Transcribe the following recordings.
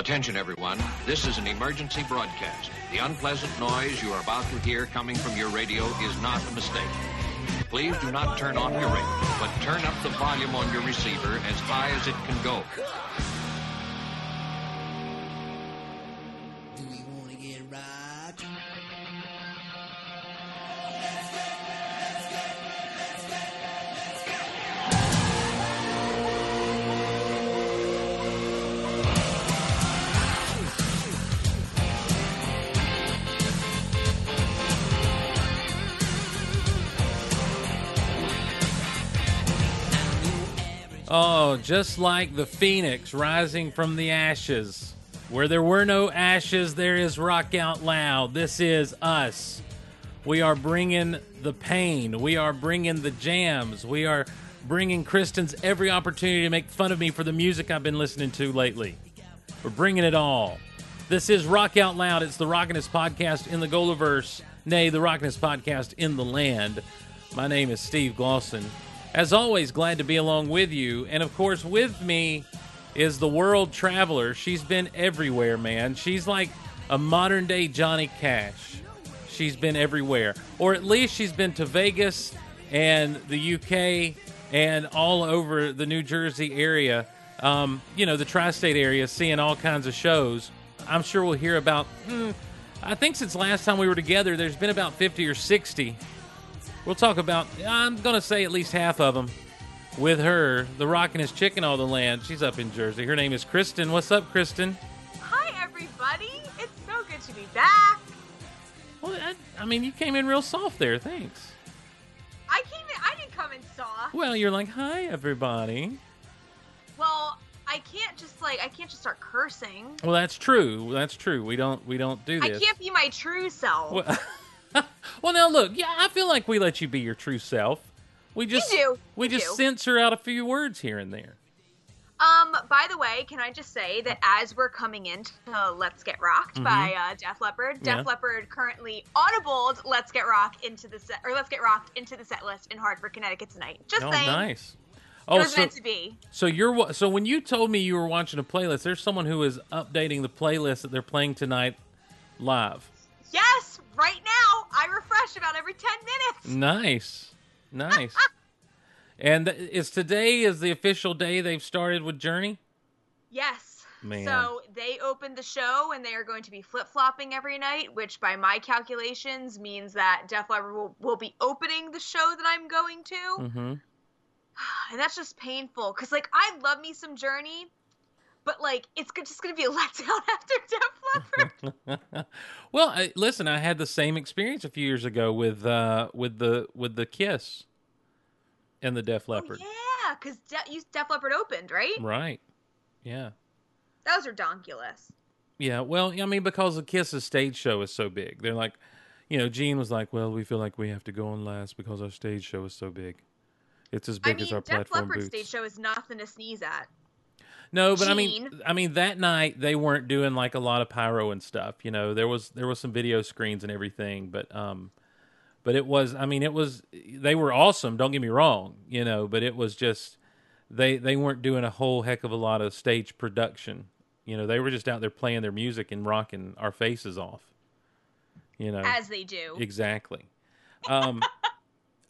Attention, everyone. This is an emergency broadcast. The unpleasant noise you are about to hear coming from your radio is not a mistake. Please do not turn on your radio, but turn up the volume on your receiver as high as it can go. Just like the phoenix rising from the ashes. Where there were no ashes, there is rock out loud. This is us. We are bringing the pain. We are bringing the jams. We are bringing Kristin's every opportunity to make fun of me for the music I've been listening to lately. We're bringing it all. This is Rock Out Loud. It's the Rockiness podcast in the Golaverse, nay, the Rockiness podcast in the land. My name is Steve Glosson. As always, glad to be along with you. And of course, with me is the world traveler. She's been everywhere, man. She's like a modern day Johnny Cash. She's been everywhere. Or at least she's been to Vegas and the UK and all over the New Jersey area. Um, you know, the tri state area, seeing all kinds of shows. I'm sure we'll hear about, hmm, I think since last time we were together, there's been about 50 or 60 We'll talk about, I'm going to say at least half of them with her, the rockinest his chicken all the land. She's up in Jersey. Her name is Kristin. What's up, Kristin? Hi, everybody. It's so good to be back. Well, I, I mean, you came in real soft there. Thanks. I came in, I didn't come in soft. Well, you're like, hi, everybody. Well, I can't just like I can't just start cursing. Well, that's true. That's true. We don't we don't do that. I can't be my true self. Well, well, now look. Yeah, I feel like we let you be your true self. We just do. we You just do. censor out a few words here and there. Um, by the way, can I just say that as we're coming into Let's Get Rocked by uh, Def Leppard, Mm-hmm. Yeah. Def Leppard currently audibled Let's Get Rock into the set or Let's Get Rocked into the set list in Hartford, Connecticut tonight. Just Oh, saying. nice. It Oh, was so meant to be. So you're so when you told me you were watching a playlist, there's someone who is updating the playlist that they're playing tonight live. Yes, right now I refresh about every ten minutes. Nice, nice. and is today is the official day they've started with Journey? Yes. Man. So they opened the show and they are going to be flip flopping every night, which by my calculations means that Def Leppard will, will be opening the show that I'm going to. Mm-hmm. And that's just painful because, like, I love me some Journey, but, like, it's just going to be a letdown after Def Leppard. well, I, listen, I had the same experience a few years ago with uh, with the with the Kiss and the Def oh, Leppard. yeah, because De- you- Def Leppard opened, right? Right. Yeah. That was redonkulous. Yeah, well, I mean, because the Kiss's stage show is so big, they're like, you know, Gene was like, "Well, we feel like we have to go on last because our stage show is so big. It's as I big as our Def platform Leppard's boots." stage show is nothing to sneeze at. No, but I mean, I mean, that night they weren't doing like a lot of pyro and stuff. You know, there was there was some video screens and everything, but um, but it was, I mean, it was they were awesome. Don't get me wrong, you know, but it was just they they weren't doing a whole heck of a lot of stage production. You know, they were just out there playing their music and rocking our faces off. You know, As they do. Exactly. Um,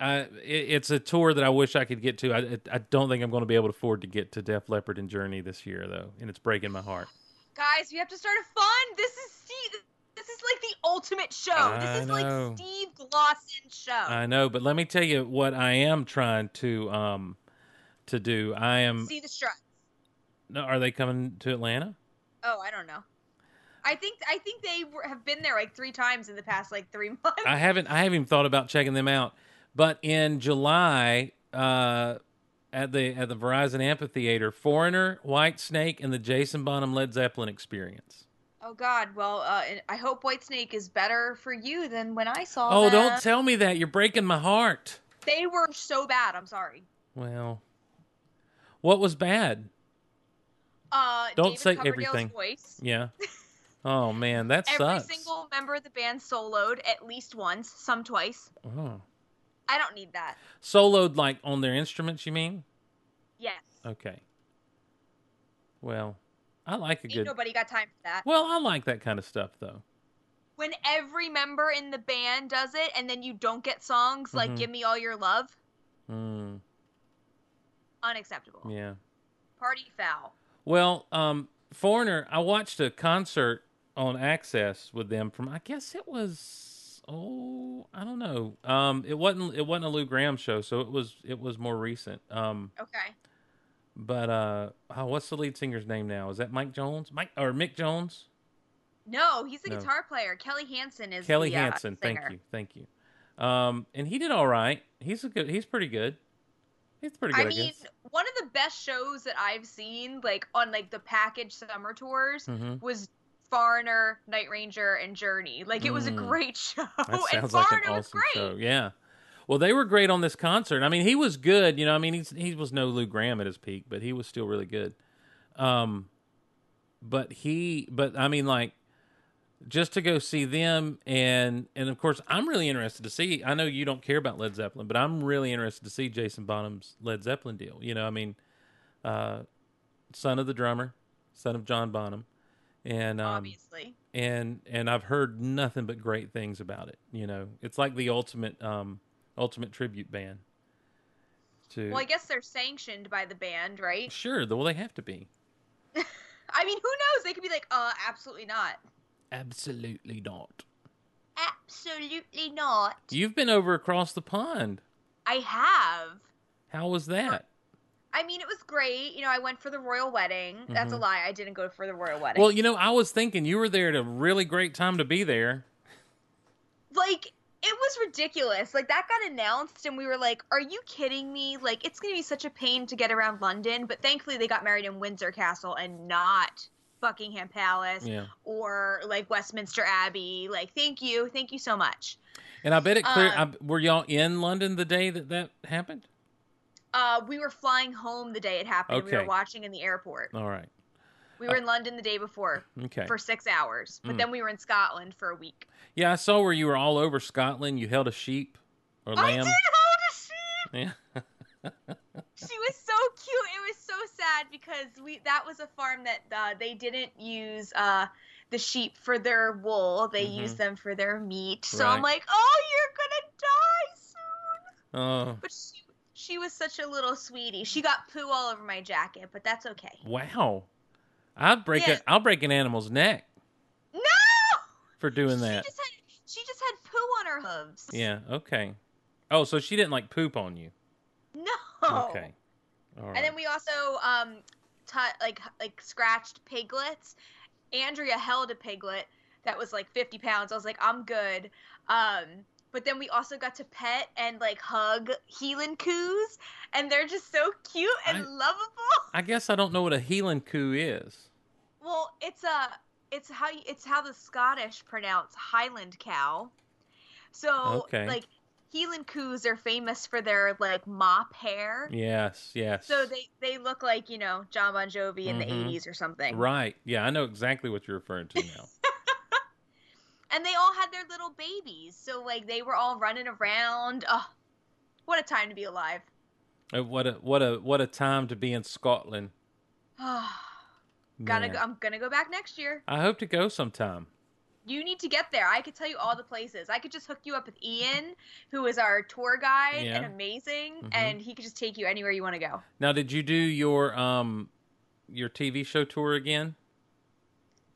I, it, it's a tour that I wish I could get to. I, I don't think I'm going to be able to afford to get to Def Leppard and Journey this year, though, and it's breaking my heart. Guys, we have to start a fund. This is Steve. This is like the ultimate show. I this is know. like Steve Glosson show. I know, but let me tell you what I am trying to um to do. I am. See the struts. No, are they coming to Atlanta? Oh, I don't know. I think I think they have been there like three times in the past like three months. I haven't. I haven't even thought about checking them out. But in July, uh, at the at the Verizon Amphitheater, Foreigner, Whitesnake, and the Jason Bonham Led Zeppelin Experience. oh God. Well, uh, I hope Whitesnake is better for you than when I saw Oh, them. don't tell me that. You're breaking my heart. They were so bad. I'm sorry. Well, what was bad? Uh, Don't David say everything. Voice. Yeah. Oh man, that Every sucks. single member of the band soloed at least once, some twice. Oh. I don't need that. Soloed like on their instruments, you mean? Yes. Okay. Well, I like a Ain't good. nobody got time for that. Well, I like that kind of stuff though. When every member in the band does it, and then you don't get songs like Mhm. "Give Me All Your Love," Mm, unacceptable. yeah. Party foul. Well, um, Foreigner, I watched a concert on Access with them from I guess it was oh I don't know. Um, it wasn't it wasn't a Lou Gramm show, so it was it was more recent. Um, Okay. but uh, oh, what's the lead singer's name now? Is that Mike Jones? Mike or Mick Jones? No, he's a No. guitar player. Kelly Hansen is Kelly the, uh, Hansen. Thank you, thank you. Um, and he did all right. He's a good. He's pretty good. He's pretty good. I I, mean, guess. one of the best shows that I've seen, like on like the package summer tours, hmm was Foreigner, Night Ranger, and Journey. Like it was a Mm. great show, That and like Foreigner an was awesome great. show. Yeah. Well, they were great on this concert. I mean, he was good. You know, I mean, he's, he was no Lou Gramm at his peak, but he was still really good. Um, but he, but I mean, like, just to go see them, and and of course, I'm really interested to see. I know you don't care about Led Zeppelin, but I'm really interested to see Jason Bonham's Led Zeppelin deal. You know, I mean, uh, son of the drummer, son of John Bonham, and um, Obviously, and and I've heard nothing but great things about it. You know, it's like the ultimate um ultimate tribute band. To well, I guess they're sanctioned by the band, right? sure, well they have to be. I mean, who knows? They could be like, uh, absolutely not. Absolutely not. Absolutely not. You've been over across the pond. I have. How was that? I mean, it was great. You know, I went for the royal wedding. That's a Mhm. lie. I didn't go for the royal wedding. Well, you know, I was thinking you were there at a really great time to be there. like it was ridiculous. Like that got announced, and we were like, "Are you kidding me? Like it's gonna be such a pain to get around London." But thankfully, they got married in Windsor Castle and not Buckingham Palace Yeah. or like Westminster Abbey. Like, thank you, thank you so much. And I bet it clear. Um, I, were y'all in London the day that that happened? Uh, we were flying home the day it happened. We were watching in the airport. All right. We were in London the day before Okay. for six hours, but Mm. then we were in Scotland for a week. Yeah, I saw where you were all over Scotland. You held a sheep or I lamb. did hold a sheep. Yeah. she was so cute. It was so sad because we that was a farm that uh, they didn't use uh, the sheep for their wool. They Mhm. used them for their meat. So I'm like, oh, you're gonna die soon. Oh, But she she was such a little sweetie. She got poo all over my jacket, but that's okay. wow. I'd break Yeah. a I'll break an animal's neck No, for doing she that. just had she just had poo on her hooves. Yeah, okay. Oh, so she didn't like poop on you. No. Okay. All right. And then we also um t- like like scratched piglets. Andrea held a piglet that was like 50 pounds. I was like, I'm good. Um, but then we also got to pet and like hug Heelan coos, and they're just so cute and I- lovable. I guess I don't know what a healing coo is. Well, it's a it's how it's how the Scottish pronounce Highland cow. So Okay. like Heelan coos are famous for their like mop hair. Yes, yes. So they they look like you know Jon Bon Jovi in Mhm. the '80s or something. Right. Yeah, I know exactly what you're referring to now. And they all had their little babies, so like they were all running around. Oh, what a time to be alive! Uh, what a what a what a time to be in Scotland. Gotta go, I'm gonna go back next year. I hope to go sometime. You need to get there. I could tell you all the places. I could just hook you up with Ian, who is our tour guide Yeah. and amazing, Mhm. and he could just take you anywhere you want to go. Now, did you do your um your TV show tour again?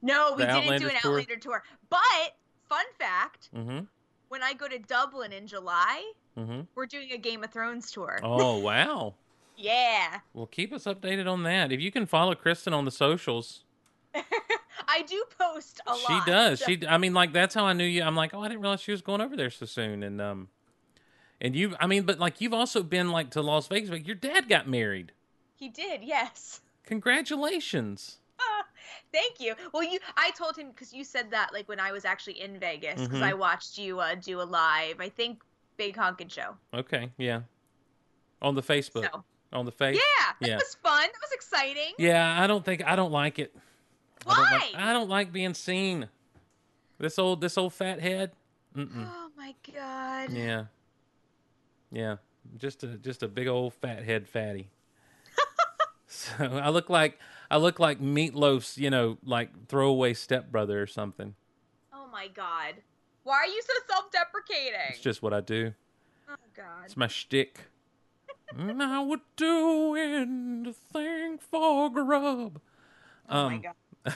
No, we The didn't do an tour? Outlander tour. But fun fact: Mm-hmm. when I go to Dublin in July, Mm-hmm. we're doing a Game of Thrones tour. Oh wow. Yeah. Well, keep us updated on that. If you can follow Kristin on the socials, I do post a she lot. does. so- She, I mean, like that's how I knew you. I'm like, oh, I didn't realize she was going over there so soon. And um, and you, I mean, but like you've also been like to Las Vegas. But your dad got married. He did, yes. Congratulations. Thank you. Well, you, I told him because you said that like when I was actually in Vegas because Mhm. I watched you uh, do a live. I think Big Honkin' Show. Okay, yeah. On the Facebook, So on the face. yeah, that Yeah. was fun. That was exciting. Yeah, I don't think I don't like it. I don't Why? like, I don't like being seen. This old this old fat head. Mm-mm. Oh my god. Yeah. Yeah. Just a just a big old fat head fatty. So I look like I look like Meatloaf's, you know, like throwaway stepbrother or something. Oh my god. Why are you so self-deprecating? It's just what I do. oh god. It's my shtick. now we're doing the thing for grub. Oh my Um, god.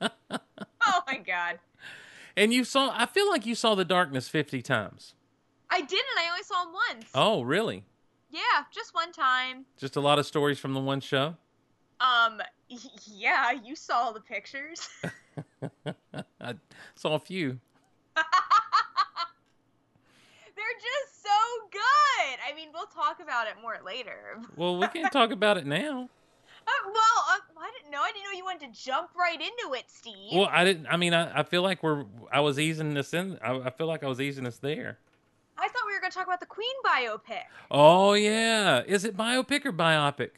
oh my god. and you saw. I feel like you saw the darkness fifty times. I didn't. I only saw him once. Oh, really? Yeah, just one time. Just a lot of stories from the one show. Um, yeah, you saw the pictures. I saw a few. They're just so good. I mean, we'll talk about it more later. Well, we can talk about it now. Uh, well, uh, I didn't know. I didn't know you wanted to jump right into it, Steve. Well, I didn't. I mean, I, I feel like we're. I was easing this in. I, I feel like I was easing us there. I thought we were going to talk about the Queen biopic. Oh yeah, is it biopic or biopic?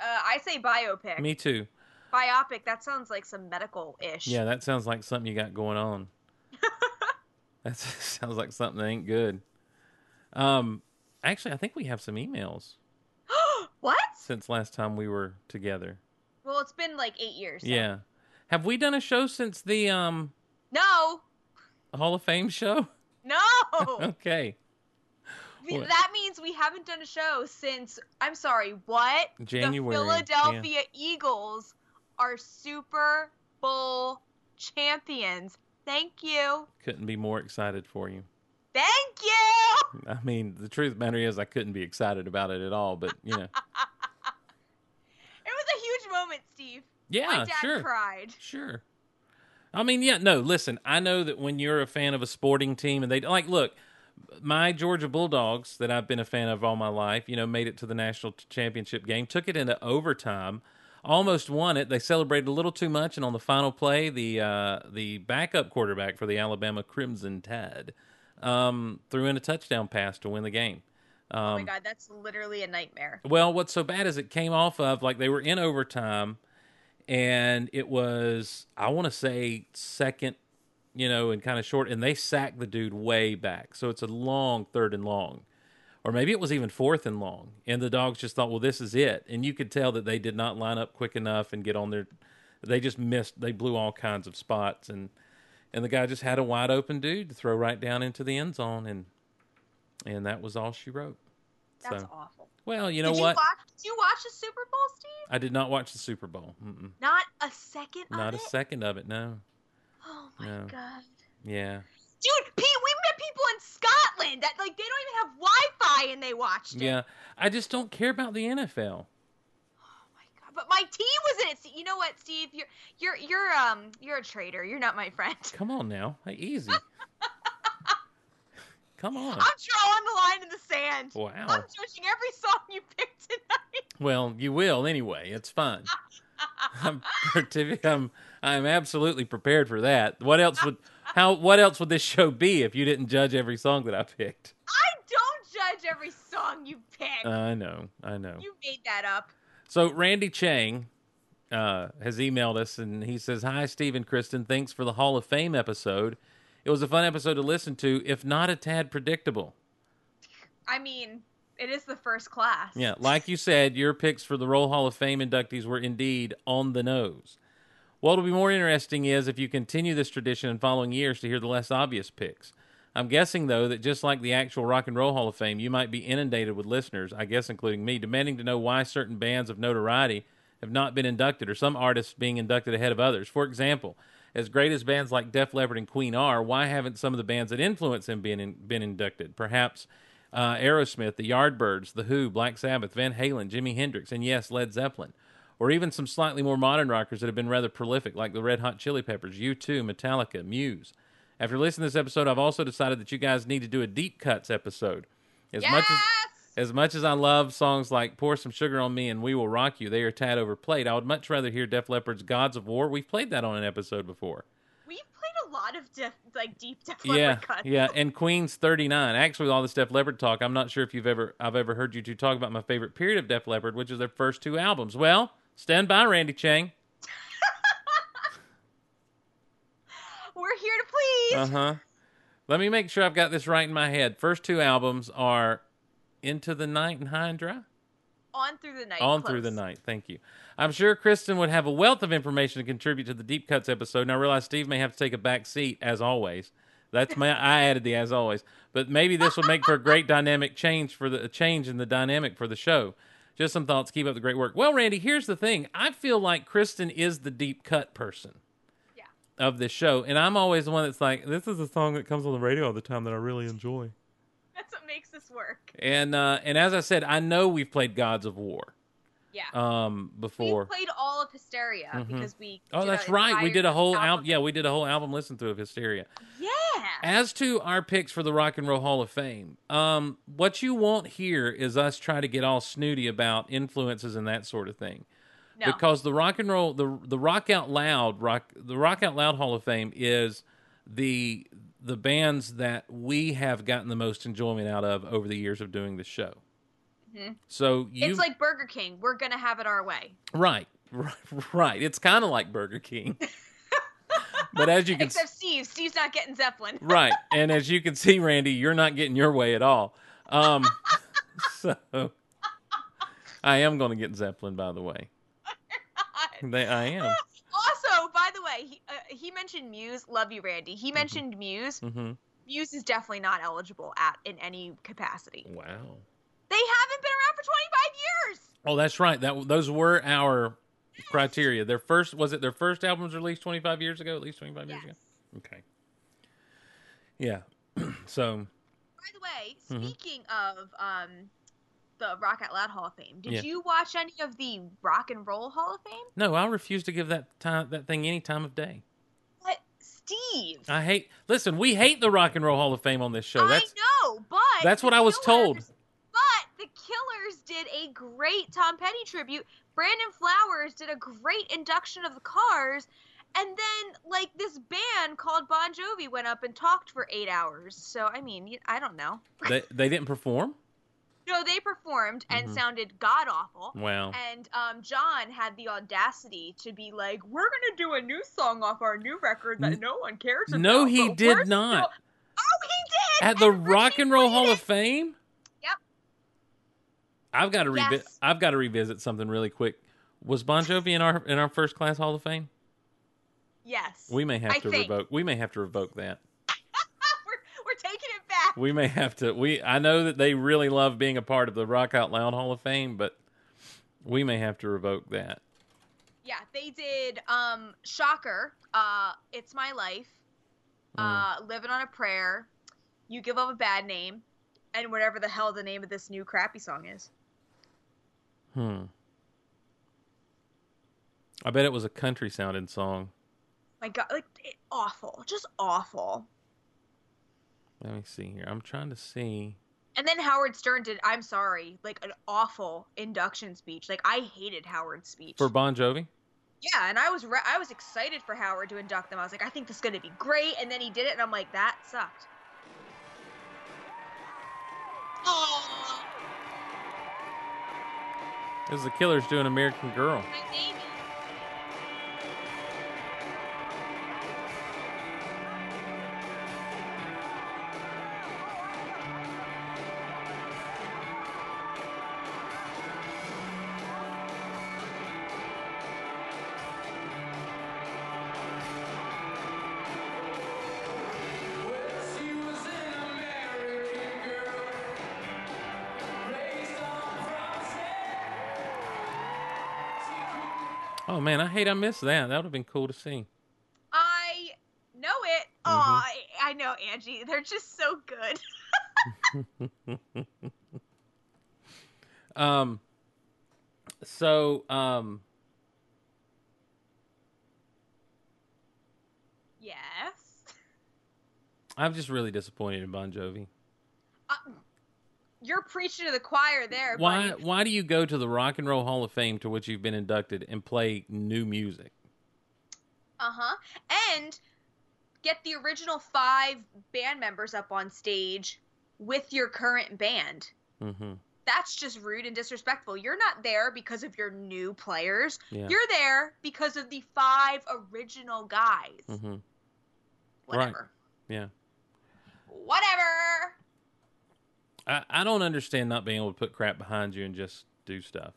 Uh, I say biopic. Me too. Biopic. That sounds like some medical-ish. Yeah, that sounds like something you got going on. that sounds like something that ain't good. Um, actually, I think we have some emails what? since last time we were together. Well, it's been like eight years. so- Yeah, have we done a show since the um No. The Hall of Fame show? No. okay, What? that means we haven't done a show since I'm sorry, what? January, The Philadelphia Eagles are Super Bowl champions. Thank you. couldn't be more excited for you. Thank you. I mean, the truth of the matter is, I couldn't be excited about it at all. But you know, It was a huge moment, Steve. My yeah, dad sure. cried. Sure. I mean, yeah, no, listen, I know that when you're a fan of a sporting team and they like look, my Georgia Bulldogs that I've been a fan of all my life, you know, made it to the national championship game, took it into overtime, almost won it. They celebrated a little too much and on the final play, the uh the backup quarterback for the Alabama Crimson Tide um threw in a touchdown pass to win the game. Um oh my god, that's literally a nightmare. well, what's so bad is it came off of like they were in overtime, and it was I want to say second, you know, and kind of short, and they sacked the dude way back, so it's a long third and long, or maybe it was even fourth and long, and the dogs just thought, well, this is it, and you could tell that they did not line up quick enough and get on their, they just missed, they blew all kinds of spots, and and the guy just had a wide open dude to throw right down into the end zone, and and that was all she wrote. That's so, awful. well, you know did what? You watch, did you watch the Super Bowl, Steve? I did not watch the Super Bowl. Mm-mm. Not a second of Not a it? second of it. No. Oh my No. god. Yeah. Dude, Pete, we met people in Scotland that like they don't even have Wi-Fi and they watched it. Yeah. I just don't care about the NFL. Oh my god. But my team was in it. See, You know what, Steve? You're you're you're um you're a traitor. You're not my friend. Come on now. Hey, easy. Come on. I'm drawing the line in the sand. Wow. I'm judging every song you picked tonight. Well, you will anyway. It's fine. I'm, I'm I'm absolutely prepared for that. What else would how what else would this show be if you didn't judge every song that I picked? I don't judge every song you pick. I know. I know. you made that up. So Randy Chang uh, has emailed us and he says, "Hi, Stephen, Kristin. Thanks for the Hall of Fame episode. It was a fun episode to listen to, if not a tad predictable. I mean, it is the first class. Yeah, like you said, your picks for the Roll Hall of Fame inductees were indeed on the nose. What'll be more interesting is if you continue this tradition in following years to hear the less obvious picks. I'm guessing, though, that just like the actual Rock and Roll Hall of Fame, you might be inundated with listeners, I guess including me, demanding to know why certain bands of notoriety have not been inducted or some artists being inducted ahead of others. For example, as great as bands like Def Leppard and Queen are, why haven't some of the bands that influence them been, in, been inducted? Perhaps uh, Aerosmith, the Yardbirds, The Who, Black Sabbath, Van Halen, Jimi Hendrix, and yes, Led Zeppelin. Or even some slightly more modern rockers that have been rather prolific, like the Red Hot Chili Peppers, U2, Metallica, Muse. After listening to this episode, I've also decided that you guys need to do a deep cuts episode. As yes. much as as much as I love songs like Pour Some Sugar on Me and We Will Rock You, they are tad overplayed. I would much rather hear Def Leppard's Gods of War. We've played that on an episode before. We've played a lot of def, like deep Def yeah, Leppard cuts. yeah, and Queen's 39. Actually, with all this Def Leppard talk, I'm not sure if you've ever I've ever heard you two talk about my favorite period of Def Leppard, which is their first two albums. Well, stand by, Randy Chang. We're here to please. Uh huh. Let me make sure I've got this right in my head. First two albums are Into the Night and High and Dry. on through the night. On through the night. Thank you. I'm sure Kristin would have a wealth of information to contribute to the Deep Cuts episode. Now, I realize Steve may have to take a back seat as always. That's my I added the as always. But maybe this will make for a great dynamic change for the a change in the dynamic for the show. Just some thoughts. Keep up the great work. Well, Randy, here's the thing. I feel like Kristin is the deep cut person Yeah. of this show, and I'm always the one that's like, this is a song that comes on the radio all the time that I really enjoy. That's what makes this work. And uh, and as I said, I know we've played Gods of War Yeah. um, we before. played all of Hysteria Mhm. because we. Oh, that's right. We did a whole album. album. Yeah, we did a whole album listen through of Hysteria. Yeah. As to our picks for the Rock and Roll Hall of Fame, um, what you won't hear is us try to get all snooty about influences and that sort of thing. No. Because the rock and roll, the the Rock Out Loud, rock the Rock Out Loud Hall of Fame is the the bands that we have gotten the most enjoyment out of over the years of doing the show. Mhm. So you it's like Burger King. We're gonna have it our way. right, right, right. It's kind of like Burger King, but as you can Except Steve. Steve's not getting Zeppelin. right and as you can see randy you're not getting your way at all um so i am going to get zeppelin by the way they, i am also, by the way, he, uh, he mentioned Muse. Love you, Randy. He mentioned Muse. hmm Muse is definitely not eligible at in any capacity. wow They haven't been around for 25 years. oh that's right that those were our criteria their first was it their first album was released 25 years ago at least 25 years ago okay yeah so By the way, Mhm. speaking of um, the Rock Out Loud Hall of Fame, did Yeah. you watch any of the Rock and Roll Hall of Fame? no i refuse to give that time that thing any time of day But Steve, i hate listen we hate the rock and roll hall of fame on this show that's I know, but that's what I was told. The Killers did a great Tom Petty tribute. Brandon Flowers did a great induction of the Cars, and then like this band called Bon Jovi went up and talked for eight hours. So I mean, I don't know. they, they didn't perform No, they performed and Mhm. sounded god awful. wow And um, Jon had the audacity to be like, "We're gonna do a new song off our new record that N- no one cares about." No, he did not. still-" Oh, he did At the Rock and Roll Hall of Fame. I've got to revisit. Yes. I've got to revisit something really quick. Was Bon Jovi in our in our first class Hall of Fame? Yes, We may have I to think. revoke. We may have to revoke that. we're we're taking it back. We may have to. We I know that they really love being a part of the Rock Out Loud Hall of Fame, but we may have to revoke that. Yeah, they did. Um, shocker. Uh, it's my life. Mm. Uh, living on a prayer. You give up a bad name, and whatever the hell the name of this new crappy song is. Hmm. I bet it was a country sounding song. My God, like it, awful, just awful. Let me see here. I'm trying to see. And then Howard Stern did "I'm sorry," like an awful induction speech. Like I hated Howard's speech. For Bon Jovi? yeah, and I was re- I was excited for Howard to induct them. I was like, I think this is gonna be great. And then he did it, and I'm like, that sucked. Oh, This is the Killers doing American Girl. Oh man, I hate I missed that. That would have been cool to see. I know it. Oh, I, I know Angie. They're just so good. Um. So, um, yes. I'm just really disappointed in Bon Jovi. You're preaching to the choir there. Why? buddy. Why do you go to the Rock and Roll Hall of Fame to which you've been inducted and play new music? Uh huh. And get the original five band members up on stage with your current band. Mm-hmm. That's just rude and disrespectful. You're not there because of your new players. Yeah. You're there because of the five original guys. Mm-hmm. Whatever. Yeah. Whatever. I, I don't understand not being able to put crap behind you and just do stuff.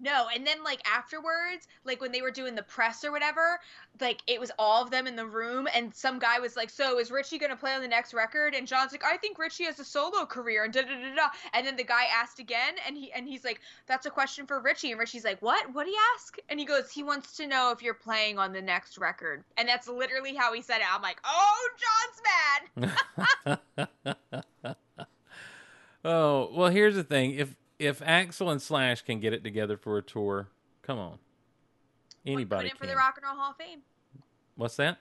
No, and then like afterwards, like when they were doing the press or whatever, like it was all of them in the room, and some guy was like, "So is Richie gonna play on the next record?" And Jon's like, "I think Richie has a solo career," and da da da da. And then the guy asked again, and he and he's like, "That's a question for Richie," and Richie's like, "What? What did he ask?" And he goes, "He wants to know if you're playing on the next record," and that's literally how he said it. I'm like, "Oh, Jon's mad." Oh well, here's the thing: if if Axl and Slash can get it together for a tour, come on, anybody couldn't for the Rock and Roll Hall of Fame, What's that?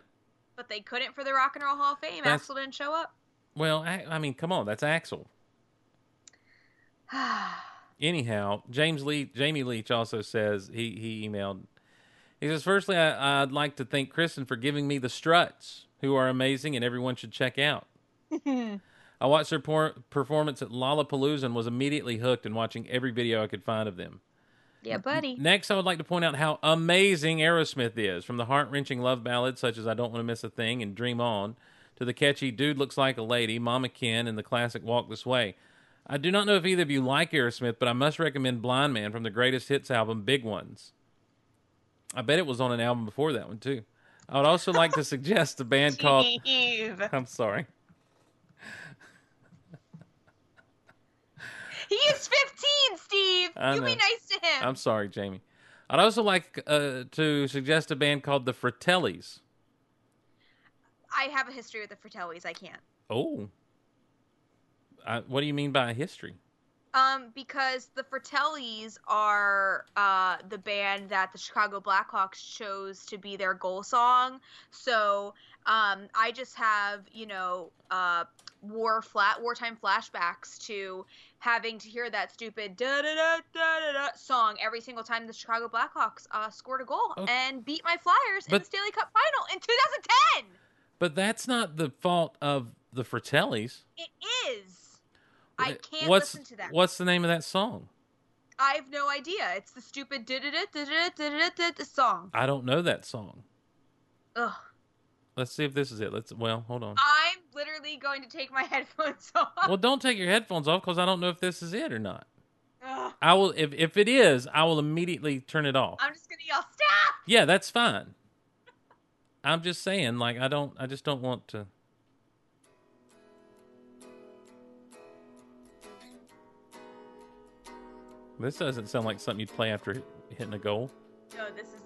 but they couldn't for the Rock and Roll Hall of Fame. That's- Axl didn't show up. Well, I, I mean, come on, that's Axl. Anyhow, James Lee, Jamie Leach also says he he emailed. He says, "Firstly, I, I'd like to thank Kristin for giving me the Struts, who are amazing and everyone should check out. I watched their por- performance at Lollapalooza and was immediately hooked in watching every video I could find of them. yeah, buddy. Next, I would like to point out how amazing Aerosmith is, from the heart wrenching love ballads such as I Don't Want to Miss a Thing and Dream On, to the catchy Dude Looks Like a Lady, Mama Kin, and the classic Walk This Way. I do not know if either of you like Aerosmith, but I must recommend Blind Man from the greatest hits album, Big Ones. I bet it was on an album before that one, too. I would also like to suggest a band called. I'm sorry. He is 15, Steve. I you be nice to him. I'm sorry, Jamie. I'd also like uh, to suggest a band called the Fratellis. I have a history with the Fratellis. I can't. Oh. I, what do you mean by history? Um, because the Fratellis are uh, the band that the Chicago Blackhawks chose to be their goal song. So um, I just have, you know, uh, war flat wartime flashbacks to having to hear that stupid da da da da da song every single time the Chicago Blackhawks uh, scored a goal oh. and beat my Flyers but, in the Stanley Cup final in 2010. But that's not the fault of the Fratellis. It is. I can't what's, listen to that. What's the name of that song? I have no idea. It's the stupid da da da da da da da song. I don't know that song. Ugh. Let's see if this is it. Let's. Well, hold on. I'm literally going to take my headphones off. Well, don't take your headphones off because I don't know if this is it or not. Ugh. I will. If if it is, I will immediately turn it off. I'm just gonna yell stop. Yeah, that's fine. I'm just saying, like I don't. I just don't want to. This doesn't sound like something you'd play after hitting a goal. No, this isn't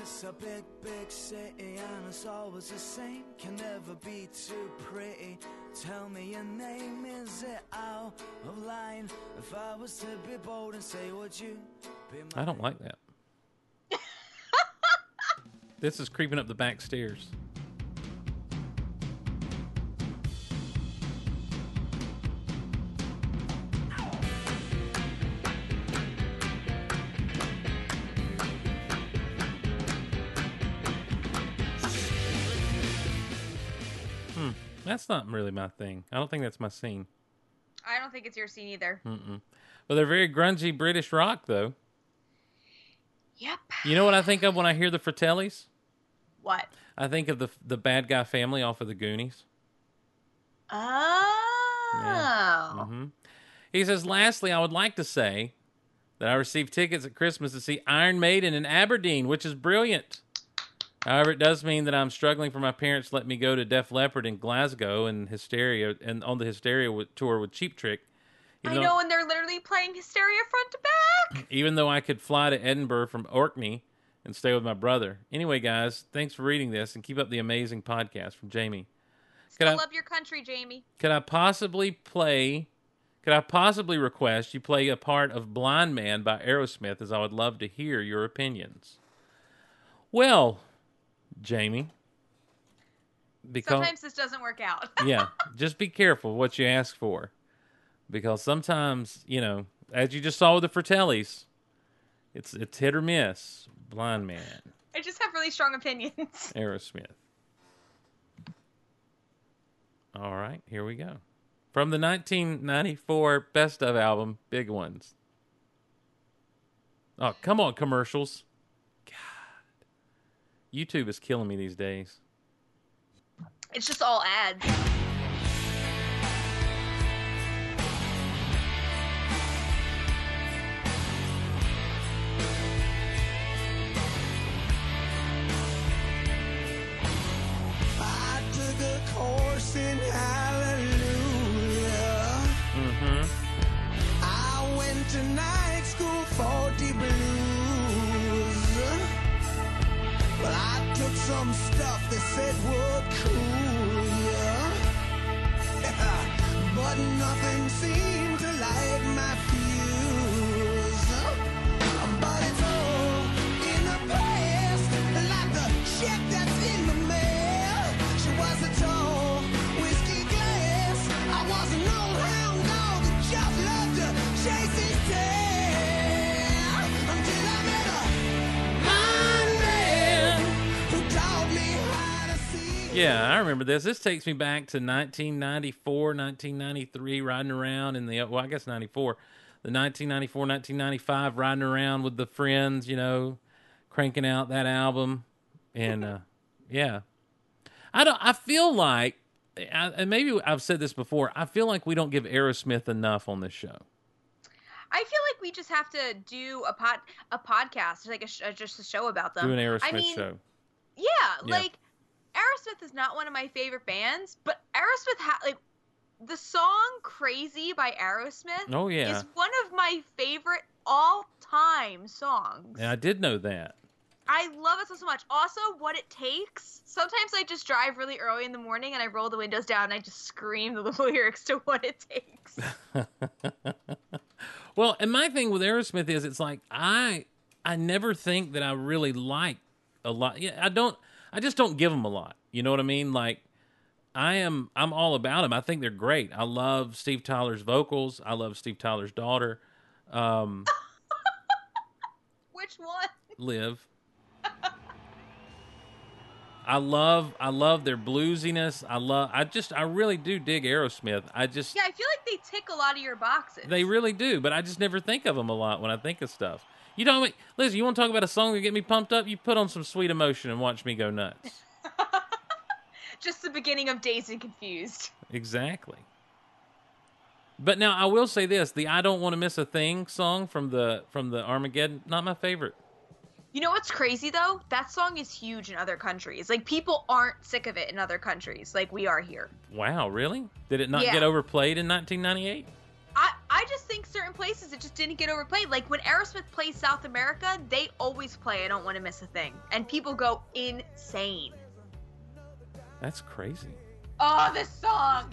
it's a big, big city, and it's always the same. Can never be too pretty. Tell me your name, is it out of line? If I was to be bold and say, would you be I don't like that. this is creeping up the back stairs. That's not really my thing. I don't think that's my scene. I don't think it's your scene either. Mm-mm. But they're very grungy British rock, though. Yep. You know what I think of when I hear the Fratellis? What? I think of the the bad guy family off of the Goonies. Oh. Mm-hmm. He says, lastly, I would like to say that I received tickets at Christmas to see Iron Maiden in Aberdeen, which is brilliant. However, it does mean that I'm struggling for my parents to let me go to Def Leppard in Glasgow and Hysteria and on the Hysteria with, tour with Cheap Trick. I Even know, though, and they're literally playing Hysteria front to back. even though I could fly to Edinburgh from Orkney and stay with my brother. Anyway, guys, thanks for reading this and keep up the amazing podcast from Jamie. Could Still I- love your country, Jamie. Could I possibly play? Could I possibly request you play a part of "Blind Man" by Aerosmith, as I would love to hear your opinions. Well, Jamie, because Sometimes this doesn't work out. yeah, just be careful what you ask for, because sometimes you know, as you just saw with the Fratellis, it's it's hit or miss. Blind Man, I just have really strong opinions. Aerosmith. All right, here we go. From the 1994 Best of album, Big Ones. Oh, come on, commercials. YouTube is killing me these days. It's just all ads. Hallelujah. Mm-hmm. I went to night school for deep blue. Well, I took some stuff they said would cool ya. but nothing seemed Yeah, I remember this. This takes me back to 1994, 1993, riding around in the, well, I guess 94, the 1994, 1995, riding around with the friends, you know, cranking out that album. And, uh, yeah. I don't, I feel like, I, and maybe I've said this before, I feel like we don't give Aerosmith enough on this show. I feel like we just have to do a pod a podcast, like a sh- just a show about them. Do an Aerosmith I mean, show. Yeah, Yeah. like Aerosmith is not one of my favorite bands, but Aerosmith ha- like the song "Crazy" by Aerosmith Oh, yeah. is one of my favorite all-time songs. Yeah, I did know that. I love it so, so much. Also, what it takes. Sometimes I just drive really early in the morning and I roll the windows down and I just scream the lyrics to what it takes. Well, and my thing with Aerosmith is it's like I I never think that I really like a lot. Yeah, I don't I just don't give them a lot. You know what I mean? Like I am I'm all about them. I think they're great. I love Steve Tyler's vocals. I love Steve Tyler's daughter. Um Which one? Live. I love I love their bluesiness. I love I just I really do dig Aerosmith. I just Yeah, I feel like they tick a lot of your boxes. They really do, but I just never think of them a lot when I think of stuff. You know, what? listen, you want to talk about a song that get me pumped up? You put on some sweet emotion and watch me go nuts. just the beginning of Dazed and Confused. exactly. But now I will say this: the "I Don't Want to Miss a Thing" song from the from the Armageddon, not my favorite. You know what's crazy though? That song is huge in other countries. Like people aren't sick of it in other countries, like we are here. Wow, really? Did it not Yeah. get overplayed in 1998? Certain places it just didn't get overplayed. Like when Aerosmith plays South America, they always play I Don't Want to Miss a Thing. And people go insane. That's crazy. Oh, this song.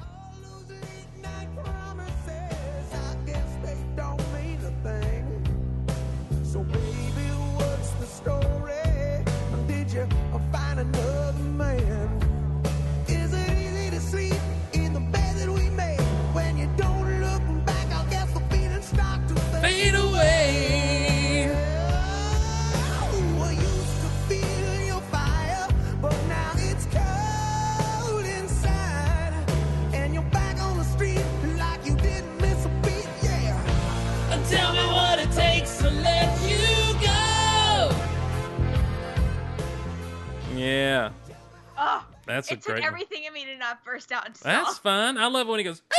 Oh, that's a it took great. everything in me to not burst out into That's song. fun. I love when he goes.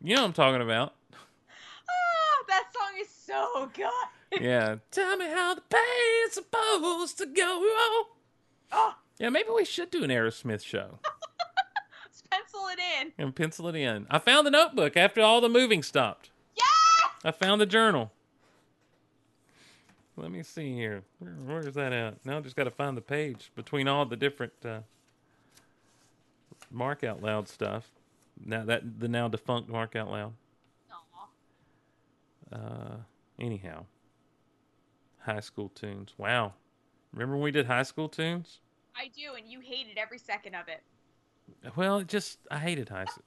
You know what I'm talking about. Ah, that song is so good. Yeah. Tell me how the pain's supposed to go. Oh, Yeah, maybe we should do an Aerosmith show let's pencil it in. and pencil it in. I found the notebook after all the moving stopped. Yeah! I found the journal. Let me see here. Where, where is that at? Now I just got to find the page between all the different uh, Mark Out Loud stuff. Now that the now defunct Mark Out Loud. Aw. Uh, anyhow, high school tunes. Wow, remember when we did high school tunes? I do, and you hated every second of it. Well, it just I hated high school.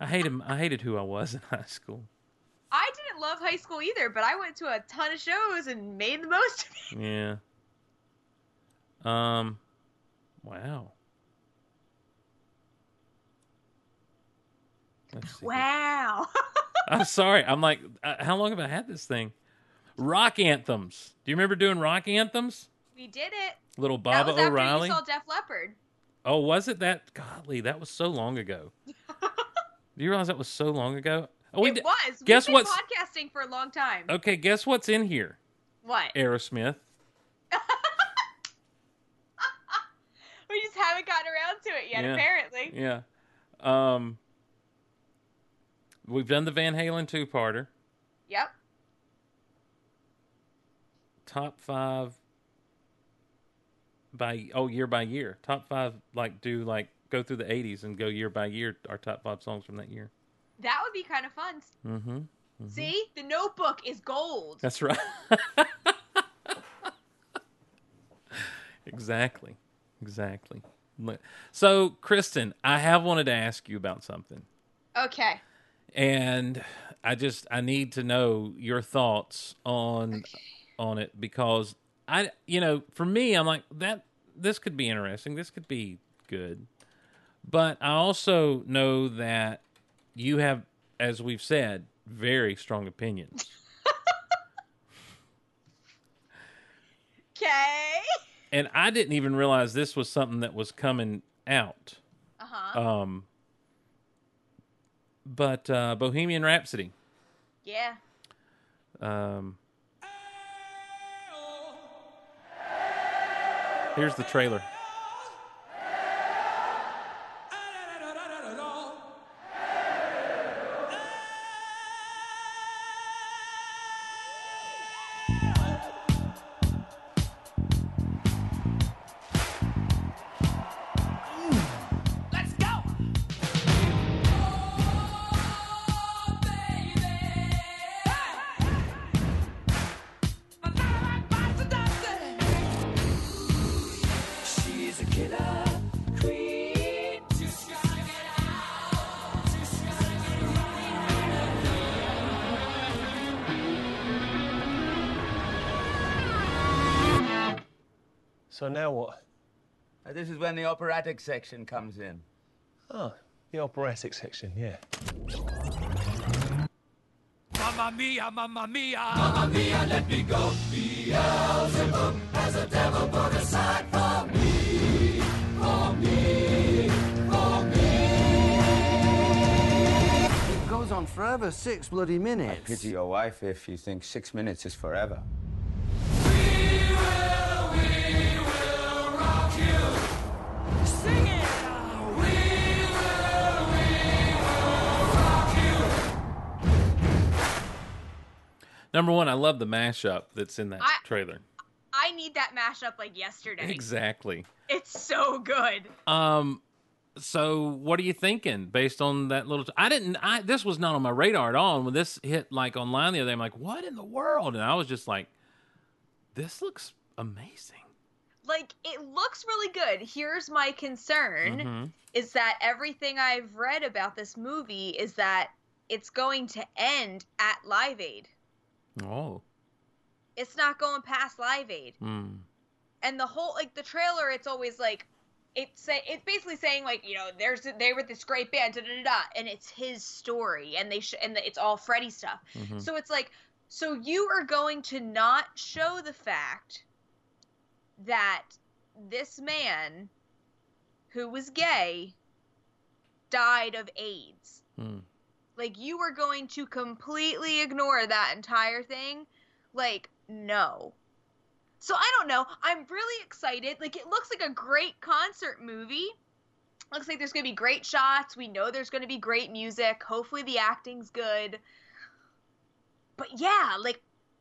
I hated I hated who I was in high school. I didn't love high school either, but I went to a ton of shows and made the most of it. Yeah. Um. Wow. Wow. I'm sorry. I'm like, uh, how long have I had this thing? Rock anthems. Do you remember doing rock anthems? we did it. Little Baba that was after O'Reilly. you saw Def Leppard. Oh, was it that? Golly, that was so long ago. Do you realize that was so long ago? Oh, we it did- was. guess We've been what's- podcasting for a long time. Okay, guess what's in here? What? Aerosmith. We just haven't gotten around to it yet, Yeah. apparently. Yeah. Um we've done the Van Halen two parter. Yep. Top five by oh year by year. Top five like do like go through the eighties and go year by year our top five songs from that year. That would be kind of fun. Mm-hmm. See, the Notebook is gold. That's right. exactly. Exactly. So, Kristin, I have wanted to ask you about something. Okay. And I just I need to know your thoughts on on it because I you know, for me I'm like that this could be interesting. This could be good. But I also know that you have as we've said very strong opinions. Okay. and I didn't even realize this was something that was coming out. Uh huh. Um, but uh, Bohemian Rhapsody. yeah. Um, here's the trailer. So now what? Uh, This is when the operatic section comes in. Oh, the operatic section, yeah. Mamma mia, mamma mia. Mamma mia, let me go. Beelzebub has a devil put aside for me. For me. For me. It goes on forever, six bloody minutes. Pity your wife if you think six minutes is forever. Number one, I love the mashup that's in that I- trailer. I need that mashup like yesterday. Exactly. It's so good. Um, so what are you thinking based on that little? I didn't. I this was not on my radar at all. And when this hit like online the other day, I'm like, what in the world? And I was just like, this looks amazing. Like it looks really good. Here's my concern Mhm. is that everything I've read about this movie is that it's going to end at Live Aid. Oh. It's not going past Live Aid. Hmm. and the whole like the trailer it's always like it's say it's basically saying like you know there's they were this great band da da da, da and it's his story and they sh- and the, it's all Freddie stuff Mhm. so it's like so you are going to not show the fact that this man who was gay died of AIDS Hmm. Like you were going to completely ignore that entire thing? Like no. So i don't know. I'm really excited. Like it looks like a great concert movie. Looks like there's going to be great shots. We know there's going to be great music. Hopefully the acting's good. But yeah like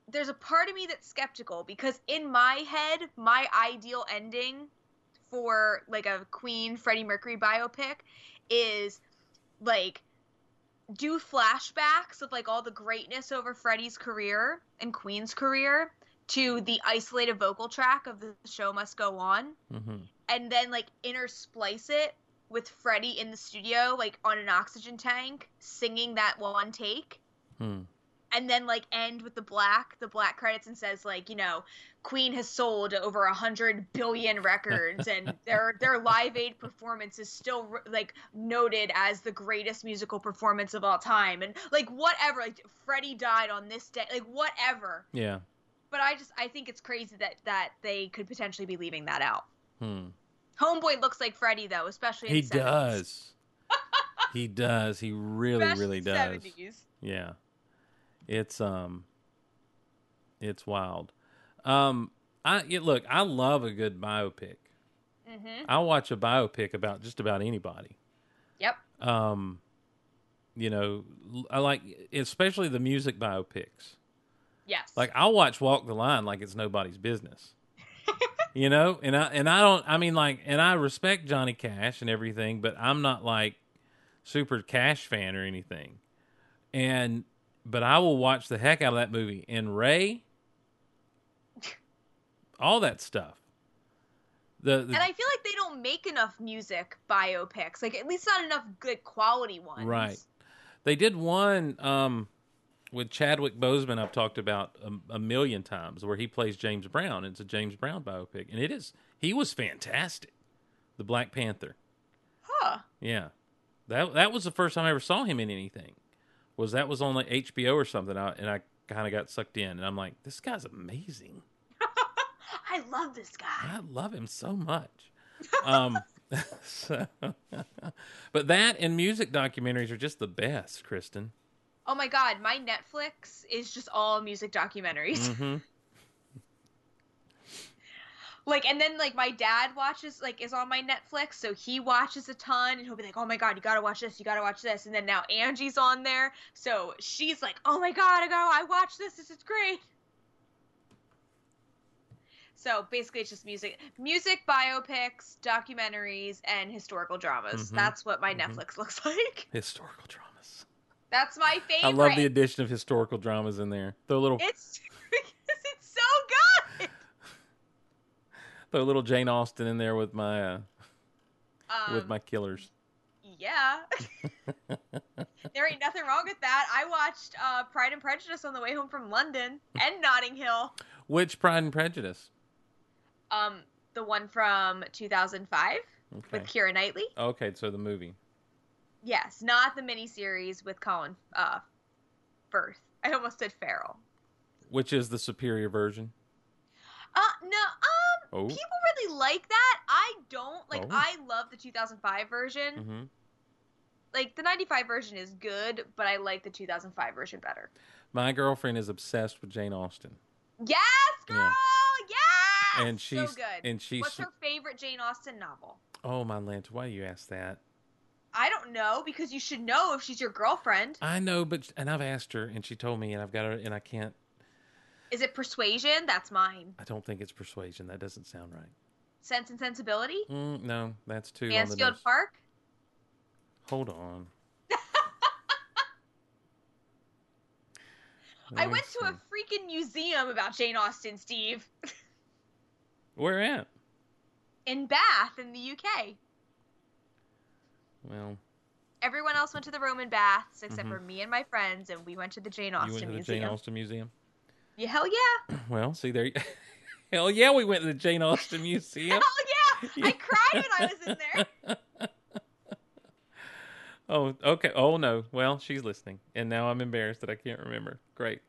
there's a part of me that's skeptical because in my head my ideal ending for like a queen freddie mercury biopic is like do flashbacks of like all the greatness over Freddie's career and Queen's career to the isolated vocal track of the show must go on Mhm. and then like intersplice it with Freddie in the studio like on an oxygen tank singing that one take Hmm. And then like end with the black the black credits and says like you know queen has sold over a hundred billion records and their their live aid performance is still like noted as the greatest musical performance of all time and like whatever like freddie died on this day like whatever Yeah. but i just i think it's crazy that that they could potentially be leaving that out Hmm. homeboy looks like freddie though especially in He the 70s. does. he does. He really, Especially really does. 70s. Yeah. It's um it's wild. Um I yeah, look, I love a good biopic. Mhm. I watch a biopic about just about anybody. yep Um you know, I like especially the music biopics. Yes. Like I'll watch Walk the Line like it's nobody's business. you know, and I and I don't. I mean, like, and I respect Johnny Cash and everything, but I'm not like super Cash fan or anything. And but I will watch the heck out of that movie. And Ray, all that stuff. The, the and I feel like they don't make enough music biopics. Like at least not enough good quality ones. Right. They did one um, with Chadwick Boseman. I've talked about a, a million times, where he plays James Brown. It's a James Brown biopic, and it is. He was fantastic. The Black Panther. Huh. Yeah, that that was the first time I ever saw him in anything. Was that was on like HBO or something? I, and I kind of got sucked in, and I'm like, this guy's amazing. I love this guy. I love him so much. Um, so, but that and music documentaries are just the best, Kristin. Oh my god, my Netflix is just all music documentaries. hmm Like and then like my dad watches like is on my Netflix, so he watches a ton and he'll be like, "Oh my god, you got to watch this. You got to watch this." And then now Angie's on there, so she's like, "Oh my god, I go I watch this. This is great." So basically, it's just music, music, biopics, documentaries, and historical dramas. Mhm. That's what my Mhm. Netflix looks like. Historical dramas. That's my favorite. I love the addition of historical dramas in there. A little, It's because it's so good. Throw a little Jane Austen in there with my uh, Um, with my killers. Yeah. there ain't nothing wrong with that. I watched uh, Pride and Prejudice on the way home from London and Notting Hill. Which Pride and Prejudice? Um, the one from 2005 Okay. with Keira Knightley. Okay, so the movie. Yes, not the miniseries with Colin uh, Firth. I almost said Farrell. Which is the superior version? Uh, no, um, Oh. people really like that. I don't. Like, Oh. I love the 2005 version. hmm Like, the 95 version is good, but I like the 2005 version better. My girlfriend is obsessed with Jane Austen. Yes, girl! Yeah. Yes! And she's- so good. and she's- What's her favorite Jane Austen novel? Oh my lanta, why do you ask that? I don't know because you should know if she's your girlfriend. I know, but and I've asked her, and she told me, and I've got her, and I can't. Is it Persuasion? That's mine. I don't think it's persuasion. That doesn't sound right. Sense and Sensibility? Mm, no, that's too Mansfield. Park? Hold on. I went to a freaking museum about Jane Austen, Steve, Where at? in Bath in the UK. Well, Everyone else went to the Roman baths except Mhm. for me and my friends, and we went to the Jane Austen you Austen went to the Museum. Jane Austen Museum. Yeah, hell yeah! Well, see there. You... Hell yeah, we went to the Jane Austen Museum. Hell yeah! I cried when I was in there. oh, okay. Oh no. Well, she's listening, and now I'm embarrassed that I can't remember. Great.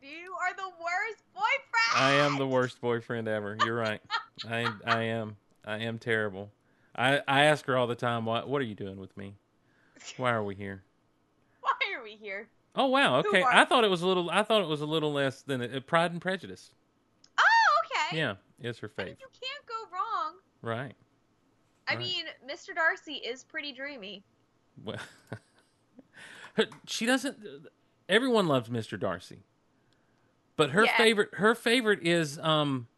You are the worst boyfriend. I am the worst boyfriend ever. You're right. I I am. I am terrible. I I ask her all the time, what What are you doing with me? Why are we here? Why are we here? Oh wow. Okay. I thought it was a little. I thought it was a little less than uh, Pride and Prejudice. Oh, okay. Yeah, it's her mean, you can't go wrong. Right. I Right. mean, Mr. Darcy is pretty dreamy. Well, she doesn't. Everyone loves Mr. Darcy, but her Yeah. favorite. Her favorite is um,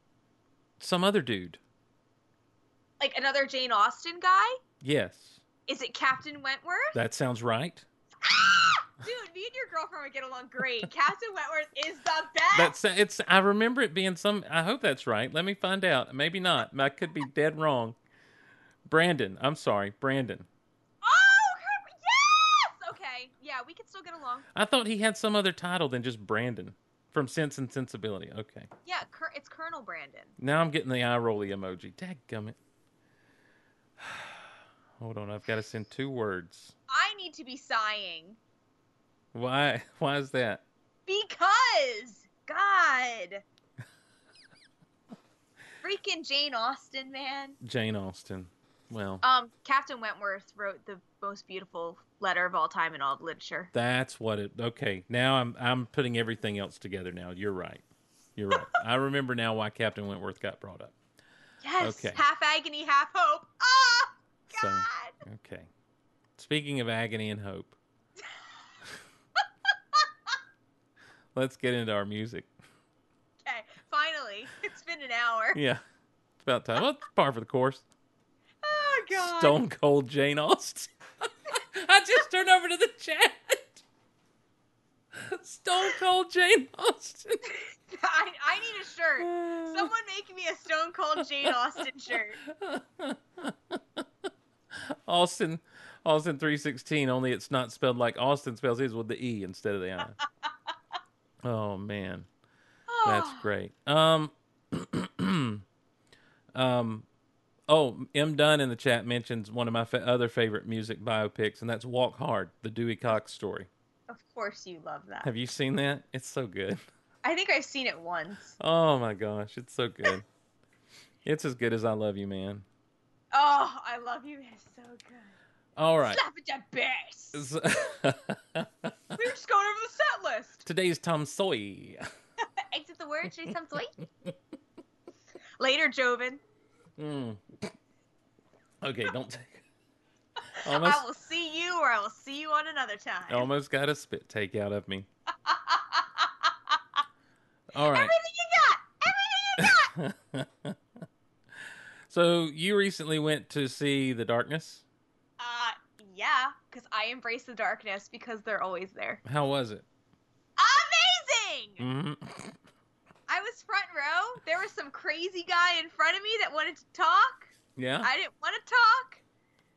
some other dude. Like another Jane Austen guy? Yes, Is it Captain Wentworth? that sounds right. Dude, me and your girlfriend would get along great. Captain Wentworth is the best. That's it's. I remember it being some. I hope that's right. Let me find out. Maybe not. I could be dead wrong. Brandon. I'm sorry, Brandon. Oh, yes. Okay, yeah, we could still get along. I thought he had some other title than just Brandon from Sense and Sensibility. Okay. Yeah, it's Colonel Brandon. Now I'm getting the eye rolly emoji. Dadgummit. Hold on, I've got to send two words. I need to be sighing Why? Why is that? because God. Freaking Jane Austen, man. Jane Austen. Well, Um, Captain Wentworth wrote the most beautiful letter of all time in all of literature. that's what it. Okay, now I'm I'm putting everything else together. Now you're right. You're right. I remember now why Captain Wentworth got brought up. Yes, Okay. half agony, half hope. Ah, So God. okay. Speaking of agony and hope, let's get into our music. Okay, finally. It's been an hour. Yeah, it's about time. Well, it's par for the course. Oh, God. Stone Cold Jane Austen. I just turned over to the chat. Stone Cold Jane Austen. I, I need a shirt. Someone make me a Stone Cold Jane Austen shirt. Austin Austin three sixteen. Only it's not spelled like Austin spells his with the e instead of the i. oh man, that's Oh, great. Um, um, oh, M Dunn in the chat mentions one of my fa- other favorite music biopics, and that's Walk Hard, the Dewey Cox story. Of course you love that. Have you seen that? It's so good. I think I've seen it once. Oh my gosh, it's so good. it's as good as I love you, man. Oh, I love you. It's so good. All right. Slap at that bass. We were just going over the set list. Today's Tom Soy. Exit the word. Say some sweet. Later, Joven. Mm. Okay, don't take. Almost, I will see you, or I will see you on another time. almost got a spit take out of me. All right. Everything you got. Everything you got. So you recently went to see The Darkness. Uh, yeah, because I embrace the darkness because they're always there. How was it? Amazing. hmm I was front row. There was some crazy guy in front of me that wanted to talk. Yeah. I didn't want to talk.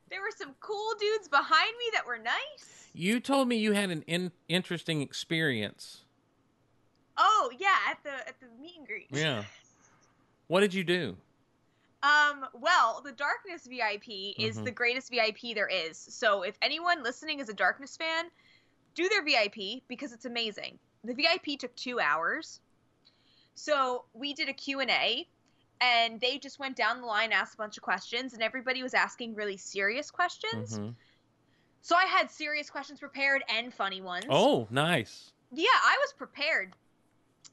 There were some cool dudes behind me that were nice. You told me you had an in- interesting experience. Oh yeah, at the at the meet and greet. Yeah. What did you do? Um. Well, the Darkness VIP is Mhm. the greatest VIP there is. So if anyone listening is a Darkness fan, do their VIP because it's amazing. The VIP took two hours. So we did a Q&A and they just went down the line, asked a bunch of questions, and everybody was asking really serious questions. Mhm. So I had serious questions prepared and funny ones. Oh, nice. Yeah, I was prepared.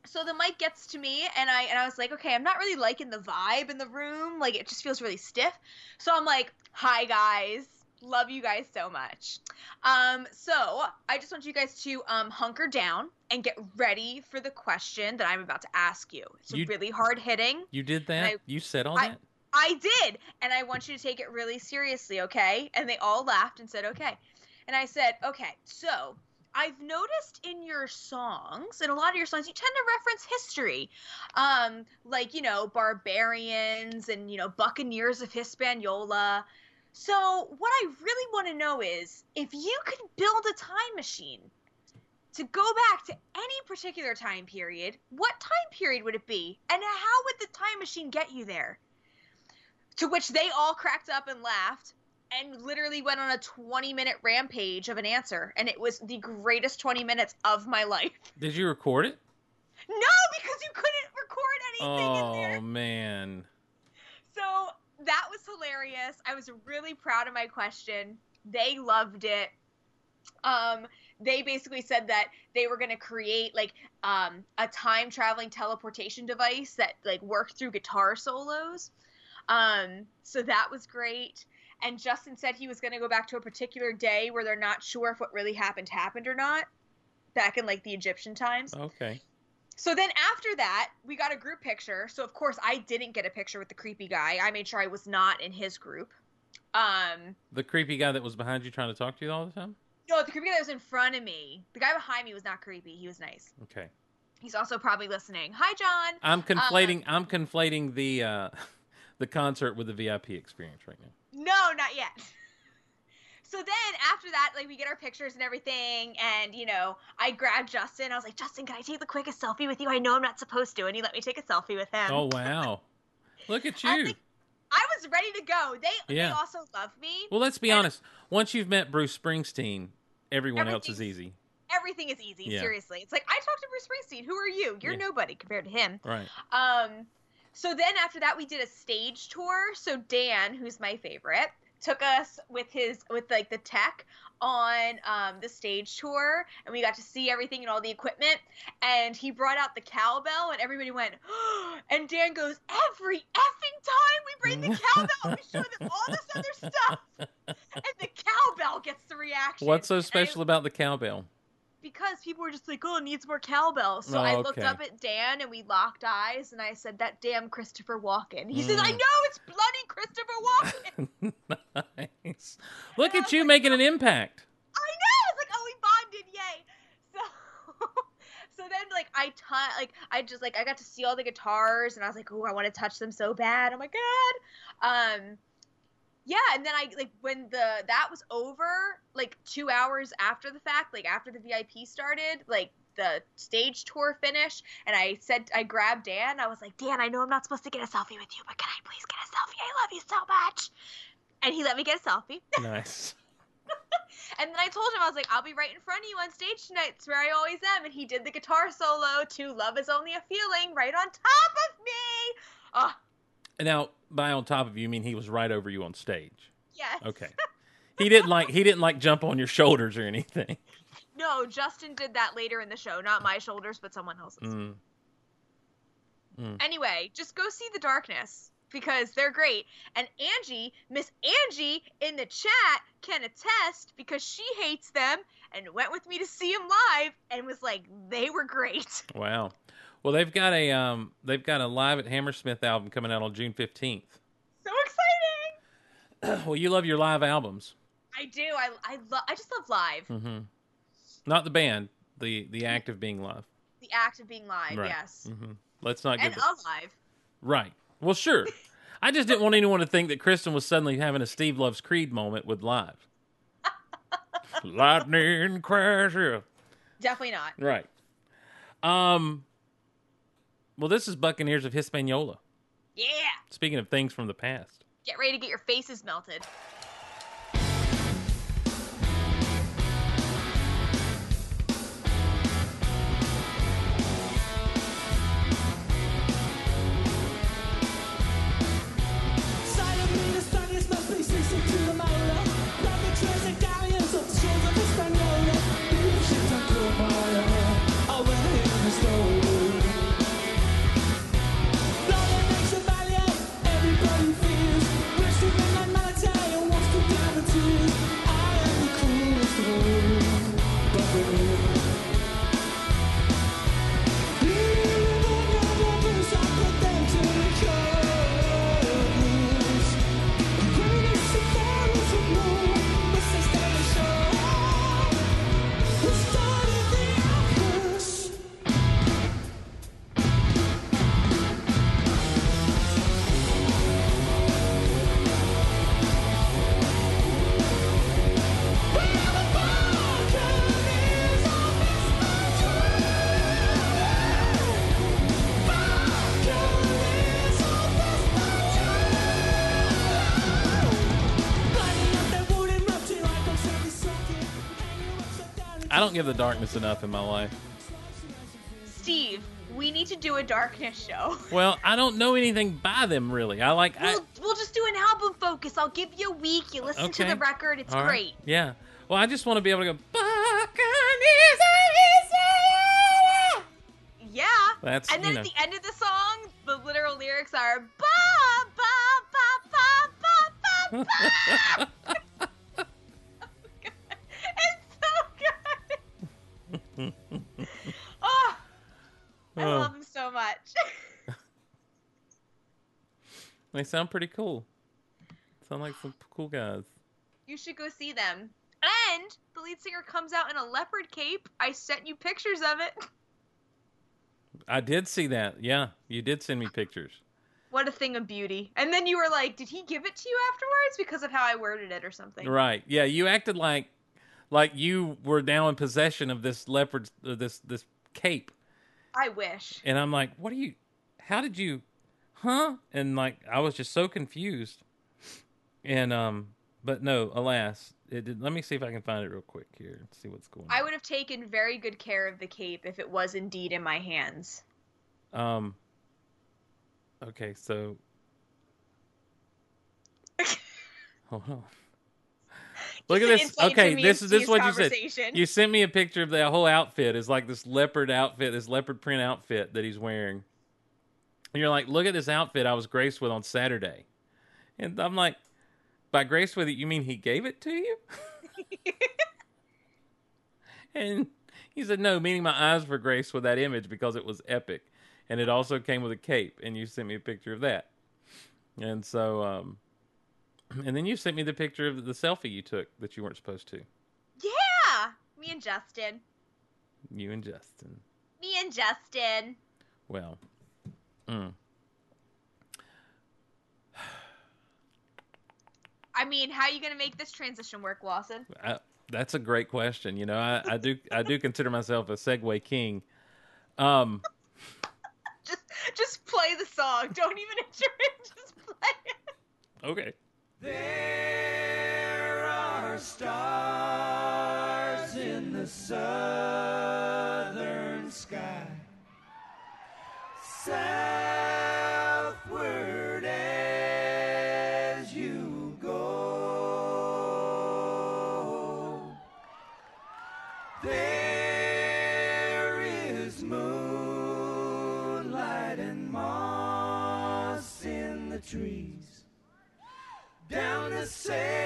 So the mic gets to me and I and I was like, okay, I'm not really liking the vibe in the room. Like it just feels really stiff. So I'm like, hi guys. Love you guys so much. Um, so I just want you guys to um hunker down and get ready for the question that I'm about to ask you. It's You- really hard hitting. You did that? I- you said all I- that? I did, and I want you to take it really seriously, okay? And they all laughed and said, okay. And I said, okay, so I've noticed in your songs, in a lot of your songs, you tend to reference history, um, like you know, barbarians and you know, buccaneers of Hispaniola. So what I really want to know is if you could build a time machine to go back to any particular time period, what time period would it be, and how would the time machine get you there? To which they all cracked up and laughed and literally went on a 20 minute rampage of an answer. And it was the greatest 20 minutes of my life. Did you record it? No, because you couldn't record anything in Oh there. man. So that was hilarious. I was really proud of my question. They loved it. Um, they basically said that they were going to create like um, a time traveling teleportation device that like worked through guitar solos. Um, so that was great. And Justin said he was going to go back to a particular day where they're not sure if what really happened happened or not, back in like the Egyptian times. Okay. So then after that, we got a group picture. So of course I didn't get a picture with the creepy guy. I made sure I was not in his group. Um The creepy guy that was behind you trying to talk to you all the time? no, the creepy guy that was in front of me. The guy behind me was not creepy. He was nice. Okay. He's also probably listening. Hi John. I'm conflating I'm conflating the uh the concert with the VIP experience right now. No, not yet. So then after that, like we get our pictures and everything, and you know, I grabbed Justin. I was like, Justin, can I take the quickest selfie with you? I know I'm not supposed to, and he let me take a selfie with him. Oh wow. Look at you. I was ready to go. They Yeah. they also love me. Well, let's be and- honest. Once you've met Bruce Springsteen, everyone else is easy. everything is easy. Yeah. Seriously, it's like I talked to Bruce Springsteen. Who are you? You're Yeah. nobody compared to him. Right. Um, so then after that, we did a stage tour. So Dan, who's my favorite, took us with his with like the tech on um, the stage tour, and we got to see everything and all the equipment. And he brought out the cowbell, and everybody went. and Dan goes, "Every effing time we bring the cowbell, we show them all this other stuff, and the cowbell gets the reaction." What's so And I- special about the cowbell? Because people were just like, "Oh, it needs more cowbell." So Oh, I looked okay. up at Dan and we locked eyes, and I said, "That damn Christopher Walken." He says, "I Mm. know it's bloody Christopher Walken." nice. Look at you making an impact. I know. It's like, oh, we bonded, yay! So, so then like I tou- like I just like I got to see all the guitars, and I was like, oh, I want to touch them so bad. Oh my god. Um, yeah, and then I like when the that was over, like two hours after the fact, like after the VIP started, like the stage tour finish and I said I grabbed Dan. I was like, Dan, I know I'm not supposed to get a selfie with you, but can I please get a selfie? I love you so much. And he let me get a selfie. Nice. And then I told him, I was like, I'll be right in front of you on stage tonight. It's where I always am. And he did the guitar solo to Love is Only a Feeling right on top of me. Oh, Now, by on top of you, you mean he was right over you on stage? yes. Okay. He didn't like he didn't like jump on your shoulders or anything. No, Justin did that later in the show. Not my shoulders, but someone else's. Mm. Anyway, just go see The Darkness because they're great. And Angie, Miss Angie in the chat can attest because she hates them and went with me to see them live and was like, they were great. Wow. Well, they've got a um they've got a live at Hammersmith album coming out on June fifteenth. So exciting. well, you love your live albums. I do. I I love. I just love live. Mm-hmm. Not the band, the the act of being live. The act of being live. Right. Yes. hmm Let's not And get alive. right. Well, sure. I just didn't want anyone to think that Kristin was suddenly having a Steve Loves Creed moment with live. Lightning crash. yeah. Definitely not. Right. Um. Well, this is Buccaneers of Hispaniola. Yeah. Speaking of things from the past. Get ready to get your faces melted. Don't give the darkness enough in my life. Steve, we need to do a darkness show. Well, I don't know anything by them really. I like. We'll, we'll just do an album focus. I'll give you a week. You listen to the record. It's all right. great. Yeah. Well, I just want to be able to go. Yeah. That's, and then you at the end of the song, the literal lyrics are ba ba ba ba ba ba ba. They sound pretty cool. Sound like some cool guys. you should go see them. And the lead singer comes out in a leopard cape. I sent you pictures of it. I did see that. Yeah, you did send me pictures. What a thing of beauty. And then you were like, did he give it to you afterwards because of how I worded it or something? Right. Yeah, you acted like like you were now in possession of this leopard uh, this this cape. I wish. And I'm like, "What are you How did you Huh?" And like I was just so confused. And um but no, alas, it did, let me see if I can find it real quick here and see what's going on. I would have taken very good care of the cape if it was indeed in my hands. Um. Okay, so. Hold on. Look at this. Okay, this is this is what you said. You sent me a picture of the whole outfit. It's like this leopard outfit, this leopard print outfit that he's wearing. And you're like, look at this outfit I was graced with on Saturday. And I'm like, by graced with it, you mean he gave it to you? and he said, no, meaning my eyes were graced with that image because it was epic. And it also came with a cape. And you sent me a picture of that. And so, um, and then you sent me the picture of the selfie you took that you weren't supposed to. Yeah, me and Justin. You and Justin. Me and Justin. Well, mm. I mean, how are you gonna make this transition work, Lawson? I, that's a great question. You know, I, I do I do consider myself a segue king. Um, Just, just play the song. Don't even enter it. Just play it. okay. There are stars in the southern sky. Southward as you go. There is moonlight and moss in the trees down the seven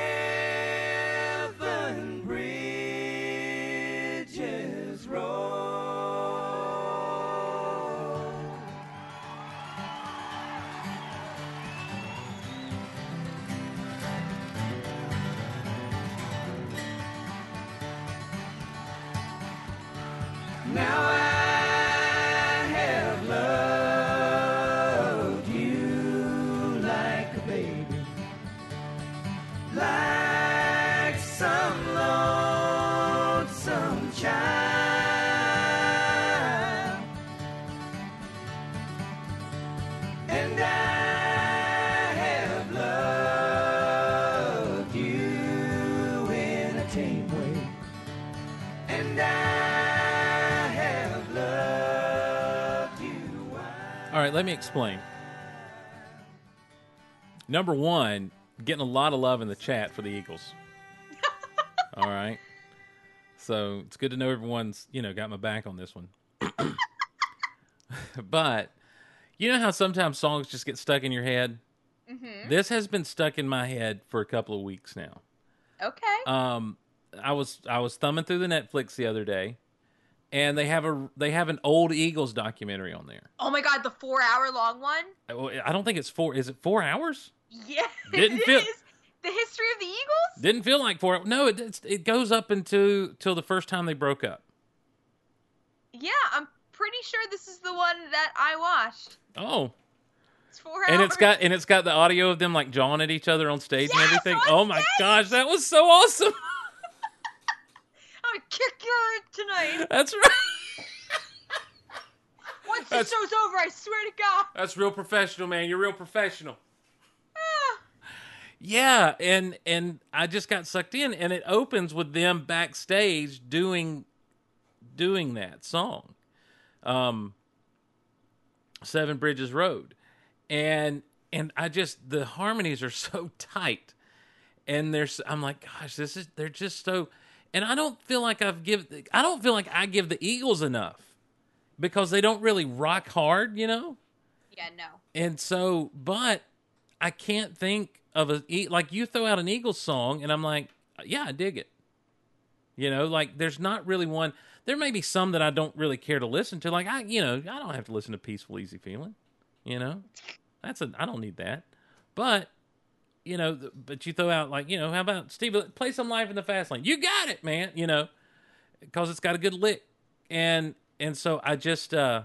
right, let me explain. Number one, getting a lot of love in the chat for the Eagles. All right. So it's good to know everyone's, you know, got my back on this one. but you know how sometimes songs just get stuck in your head? Mm-hmm. This has been stuck in my head for a couple of weeks now. Okay. Um, I was I was thumbing through the Netflix the other day, and they have a they have an old Eagles documentary on there. oh my god, the four-hour-long one. I I don't think it's four. Is it four hours? Yeah. Didn't it feel- is. the history of the Eagles. Didn't feel like four. No, it it's, it goes up into till the first time they broke up. Yeah, I'm pretty sure this is the one that I watched. Oh, It's four hours. and it's got and it's got the audio of them like jawing at each other on stage and everything. Oh my stage! gosh, that was so awesome. I'm gonna kick your tonight. That's right. Once That's- the show's over, I swear to God. That's real professional, man. You're real professional. Ah. Yeah, and and I just got sucked in, and it opens with them backstage doing doing that song, um, Seven Bridges Road, and and I just the harmonies are so tight, and there's I'm like, gosh, this is they're just so, and I don't feel like I've give I don't feel like I give the Eagles enough because they don't really rock hard, you know. Yeah, no. And so, but I can't think of a like you throw out an Eagles song, and I'm like, yeah, I dig it. You know, like there's not really one. There may be some that I don't really care to listen to. Like I, you know, I don't have to listen to "Peaceful Easy Feeling." You know, that's a I don't need that. But you know, but you throw out like you know, how about Steve? Play some life in the fast lane. You got it, man. You know, because it's got a good lick, and and so I just. uh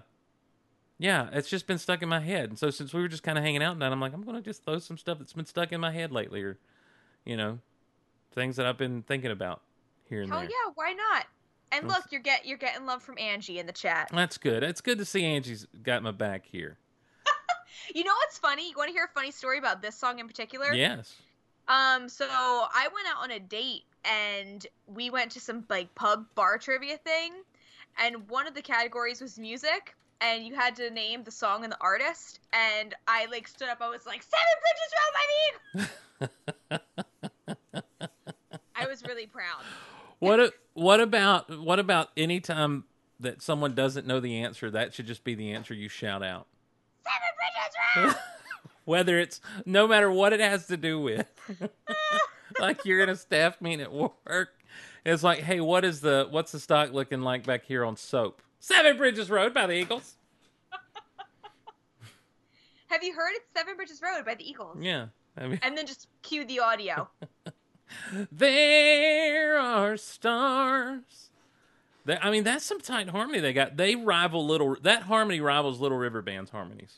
yeah, it's just been stuck in my head. And so since we were just kind of hanging out tonight, I'm like, I'm going to just throw some stuff that's been stuck in my head lately or, you know, things that I've been thinking about here and Hell there. yeah, why not? And look, you're get you're getting love from Angie in the chat. That's good. It's good to see Angie's got my back here. You know what's funny? You want to hear a funny story about this song in particular? Yes. Um, so I went out on a date and we went to some like pub bar trivia thing, and one of the categories was music, and you had to name the song and the artist. And I like stood up. I was like, Seven Bridges Road, my mean. I was really proud. What a, what about what about any time that someone doesn't know the answer? That should just be the answer you shout out. Seven. Whether it's no matter what it has to do with. like you're in a staff meeting at work It's like, hey, what is the what's the stock looking like back here on soap? Seven Bridges Road by the Eagles. Have you heard it's Seven Bridges Road by the Eagles? Yeah. I mean, And then just cue the audio. there are stars. They- I mean, that's some tight harmony they got. They rival little. That harmony rivals Little River Band's harmonies.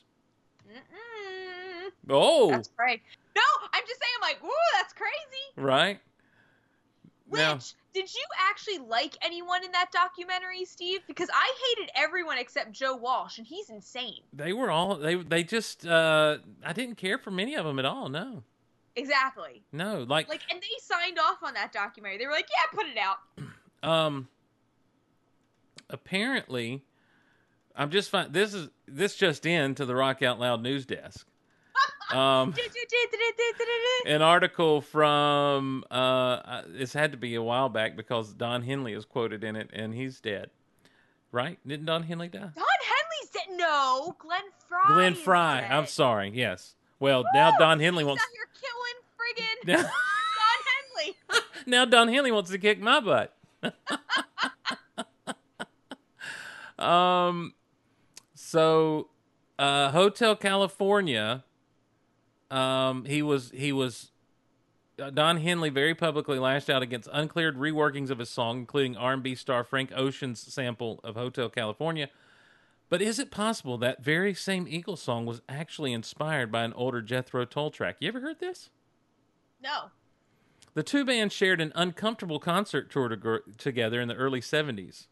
Oh, That's right. No, I'm just saying, like, woo, that's crazy. right. Which Now- did you actually like anyone in that documentary, Steve? Because I hated everyone except Joe Walsh, and he's insane. They were all they. They just. uh I didn't care for many of them at all. No, Exactly. no. Like, Like, and they signed off on that documentary. They were like, "Yeah, put it out." um. Apparently, I'm just fine. This is this just in to the Rock Out Loud news desk. Um. an article from uh uh, this had to be a while back because Don Henley is quoted in it and he's dead. Right? Didn't Don Henley die? Don Henley's dead. No, Glenn Frey. Glenn Frey. dead. I'm sorry. Yes. Well, now Don Henley wants out here killing friggin' Don Henley. now Don Henley wants to kick my butt. um so uh Hotel California um he was he was uh, Don Henley very publicly lashed out against uncleared reworkings of his song, including R&B star Frank Ocean's sample of Hotel California. But is it possible that very same Eagles song was actually inspired by an older Jethro Tull track? You ever heard this? No. The two bands shared an uncomfortable concert tour to- together in the early 70s.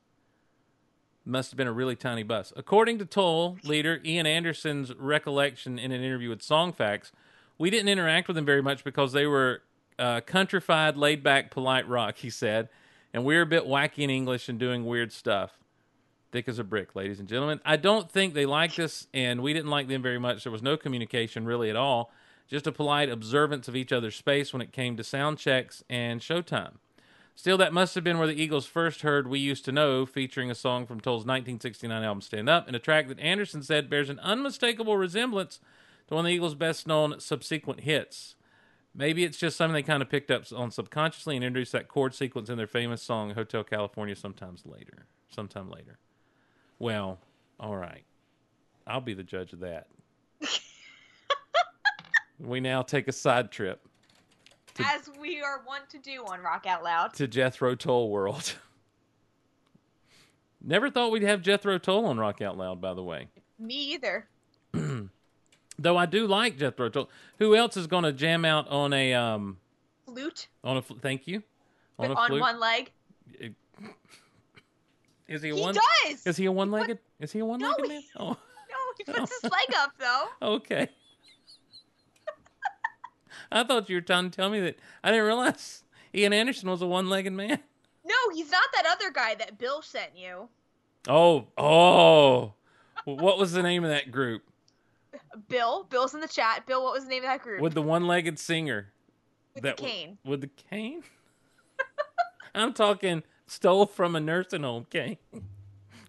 Must have been a really tiny bus. According to Tull leader Ian Anderson's recollection in an interview with Songfacts, we didn't interact with them very much because they were uh, countrified, laid back, polite rock, he said, and we were a bit wacky in English and doing weird stuff. Thick as a brick, ladies and gentlemen. I don't think they liked us, and we didn't like them very much. There was no communication really at all, just a polite observance of each other's space when it came to sound checks and showtime. Still, that must have been where the Eagles first heard We Used to Know, featuring a song from Tull's 1969 album Stand Up, and a track that Anderson said bears an unmistakable resemblance to one of the Eagles' best known subsequent hits. Maybe it's just something they kind of picked up on subconsciously and introduced that chord sequence in their famous song Hotel California sometimes later. Sometime later. Well, all right. I'll be the judge of that. we now take a side trip As we are wont to do on Rock Out Loud. to Jethro Tull World. Never thought we'd have Jethro Tull on Rock Out Loud, by the way. Me either. Though I do like Jethro Tull. Who else is going to jam out on a um Flute on a fl- thank you on a on flute? one leg. Is he a He one? does. Is he a one-legged? Is he a one-legged No, man? he- Oh, No, he puts his leg up though. okay. I thought you were trying to tell me that. I didn't realize Ian Anderson was a one-legged man. No, he's not that other guy that Bill sent you. Oh, oh. what was the name of that group? Bill. Bill's in the chat. Bill, what was the name of that group? With the one-legged singer. With that the w- cane. With the cane? I'm talking stole from a nursing home cane.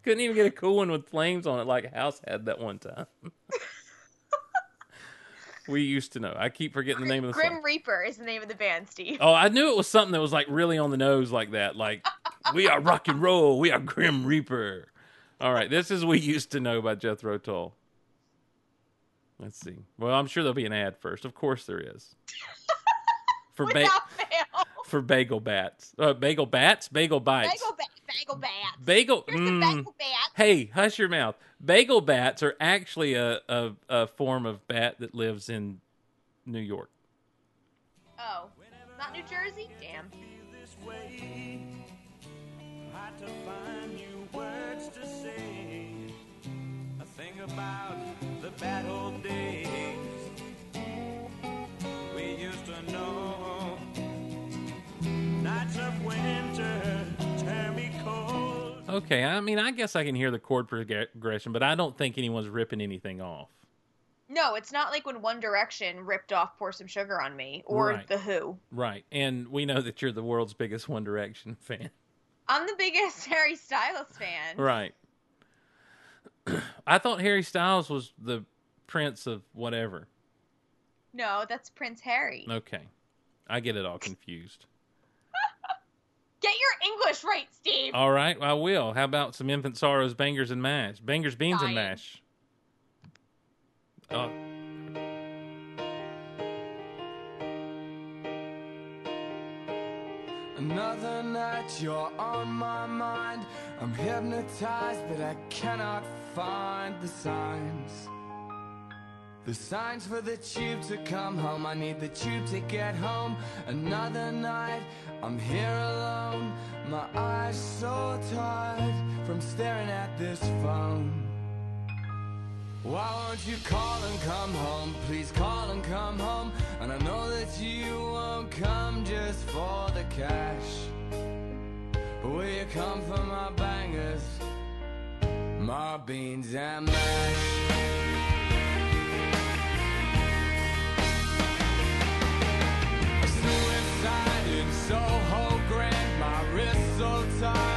Couldn't even get a cool one with flames on it like House had that one time. we used to know. I keep forgetting the name of the Grim song. Reaper is the name of the band, Steve. Oh, I knew it was something that was like really on the nose like that. Like, we are rock and roll. We are Grim Reaper. All right, this is We Used to Know by Jethro Tull. Let's see. Well, I'm sure there'll be an ad first. Of course there is. For, ba- fail. for bagel bats. Uh, bagel bats? Bagel bites. Bagel, ba- bagel bats. Bagel. Here's the mm. bagel bats. Hey, hush your mouth. Bagel bats are actually a, a, a form of bat that lives in New York. Oh, not New Jersey? Damn. this way. Hard to find new words to say. I think about the bad old days we used to know. Nights of winter turn me cold. Okay, I mean, I guess I can hear the chord progression, but I don't think anyone's ripping anything off. No, it's not like when One Direction ripped off Pour Some Sugar on Me or Right. The Who. Right. And we know that you're the world's biggest One Direction fan. I'm the biggest Harry Styles fan. Right. I thought Harry Styles was the prince of whatever. No, that's Prince Harry. Okay. I get it all confused. Get your English right, Steve. All right, I will. How about some Infant Sorrows, Bangers and Mash? Bangers, Beans, and Mash. Oh, Another night you're on my mind. I'm hypnotized, but I cannot find the signs. The signs for the tube to come home. I need the tube to get home. Another night, I'm here alone. My eyes so tired from staring at this phone. Why won't you call and come home? Please call and come home. And I know that you won't come just for the cash. But will you come for my bangers? My beans and mash. Wrist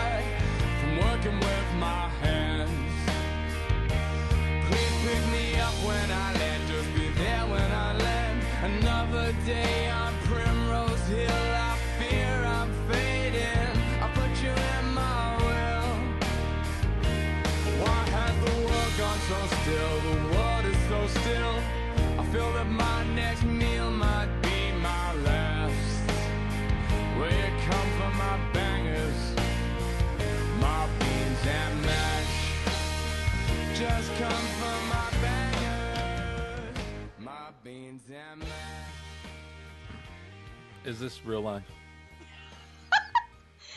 is this real life?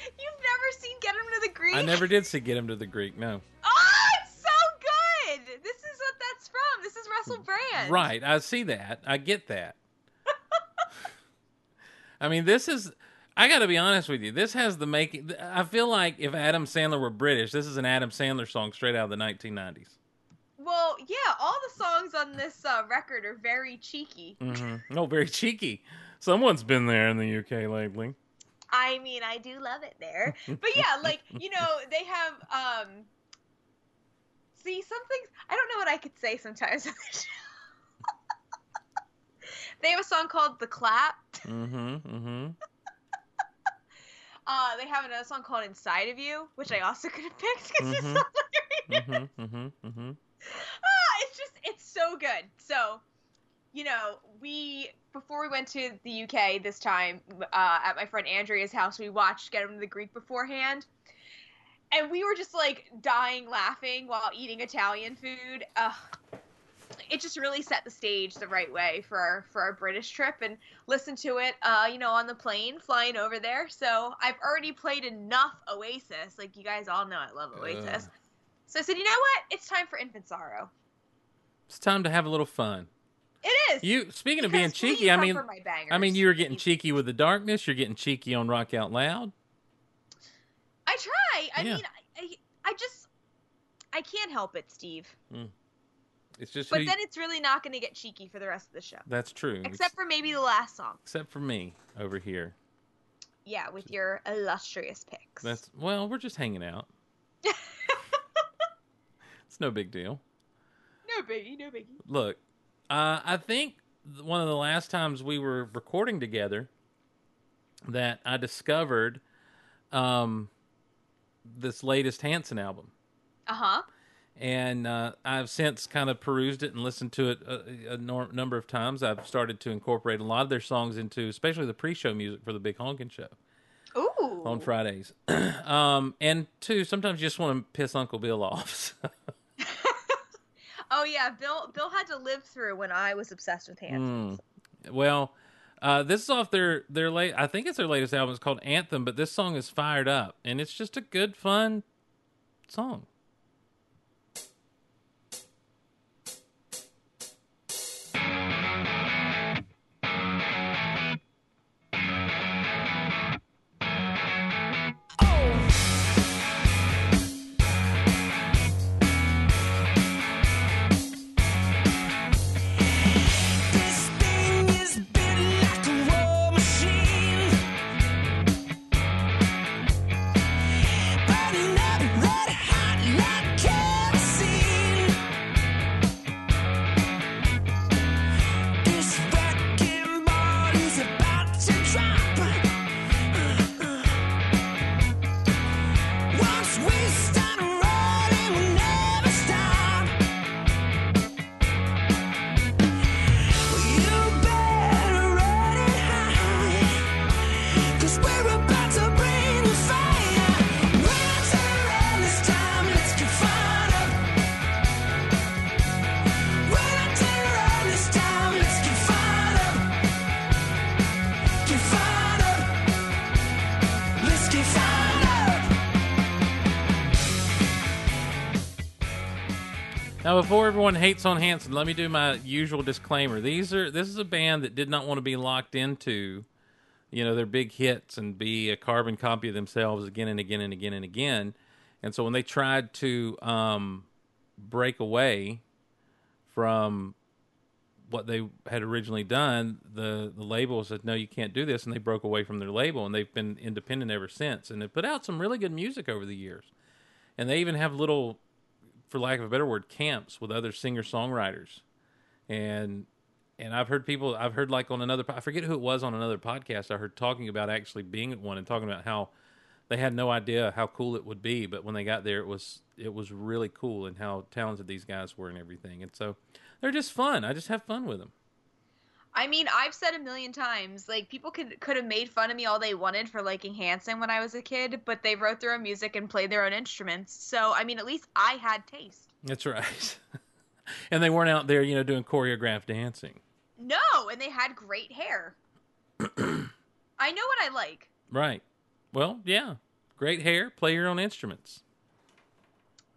You've never seen Get Him to the Greek? I never did see Get Him to the Greek. No. Oh, it's so good. This is what that's from. This is Russell Brand. Right. I see that. I get that. I mean, this is. I got to be honest with you. This has the making. I feel like if Adam Sandler were British, this is an Adam Sandler song straight out of the 1990s. Well, yeah, all the songs on this uh, record are very cheeky. hmm No, very cheeky. Someone's been there in the UK lately. I mean, I do love it there. But yeah, like, you know, they have um See, some things I don't know what I could say sometimes. on the show. they have a song called The Clap. Mm-hmm. Mm-hmm. Uh, they have another song called Inside of You, which I also could have picked because it's Mhm. so hilarious. Mm-hmm. Mm-hmm. Mm-hmm. Ah, it's just it's so good. So, you know, we before we went to the UK this time uh, at my friend Andrea's house, we watched Get Him to the Greek beforehand, and we were just like dying laughing while eating Italian food. Ugh. It just really set the stage the right way for our for our British trip, and listened to it, uh, you know, on the plane flying over there. So I've already played enough Oasis. Like you guys all know, I love Oasis. Ugh. So I said, you know what? It's time for Infant Sorrow. It's time to have a little fun. It is. You speaking of being cheeky, I mean, my bangers. I mean, you were getting cheeky with the darkness. You're getting cheeky on Rock Out Loud. I try. I Yeah. mean, I, I, I just, I can't help it, Steve. Hmm. It's just But then it's really not going to get cheeky for the rest of the show, that's true. except for maybe the last song. except for me over here. Yeah, with your illustrious picks. That's well, we're just hanging out. it's no big deal. no biggie, no biggie. Look, uh, I think one of the last times we were recording together that I discovered um, this latest Hanson album. Uh huh. and uh, I've since kind of perused it and listened to it a, a nor- number of times. I've started to incorporate a lot of their songs into, especially the pre-show music for the Big Honkin' Show Ooh. on Fridays. um, and two, sometimes you just want to piss Uncle Bill off. Oh yeah, Bill. Bill had to live through when I was obsessed with Hansons. well, uh, this is off their their late. I think it's their latest album. It's called Anthem, but this song is fired up, and it's just a good, fun song. Before everyone hates on Hanson, let me do my usual disclaimer. These are this is a band that did not want to be locked into, you know, their big hits and be a carbon copy of themselves again and again and again and again. And so when they tried to um, break away from what they had originally done, the the label said, "No, you can't do this," and they broke away from their label, and they've been independent ever since. And they put out some really good music over the years, and they even have little, for lack of a better word, camps with other singer songwriters, and and I've heard people, I've heard like on another, I forget who it was on another podcast, I heard talking about actually being at one and talking about how they had no idea how cool it would be, but when they got there, it was it was really cool and how talented these guys were and everything, and so they're just fun. I just have fun with them. I mean, I've said a million times, like people could could have made fun of me all they wanted for liking Hanson when I was a kid, but they wrote their own music and played their own instruments. So, I mean, at least I had taste. That's right. and they weren't out there, you know, doing choreographed dancing. No, and they had great hair. I know what I like. Right. Well, yeah. Great hair, play your own instruments.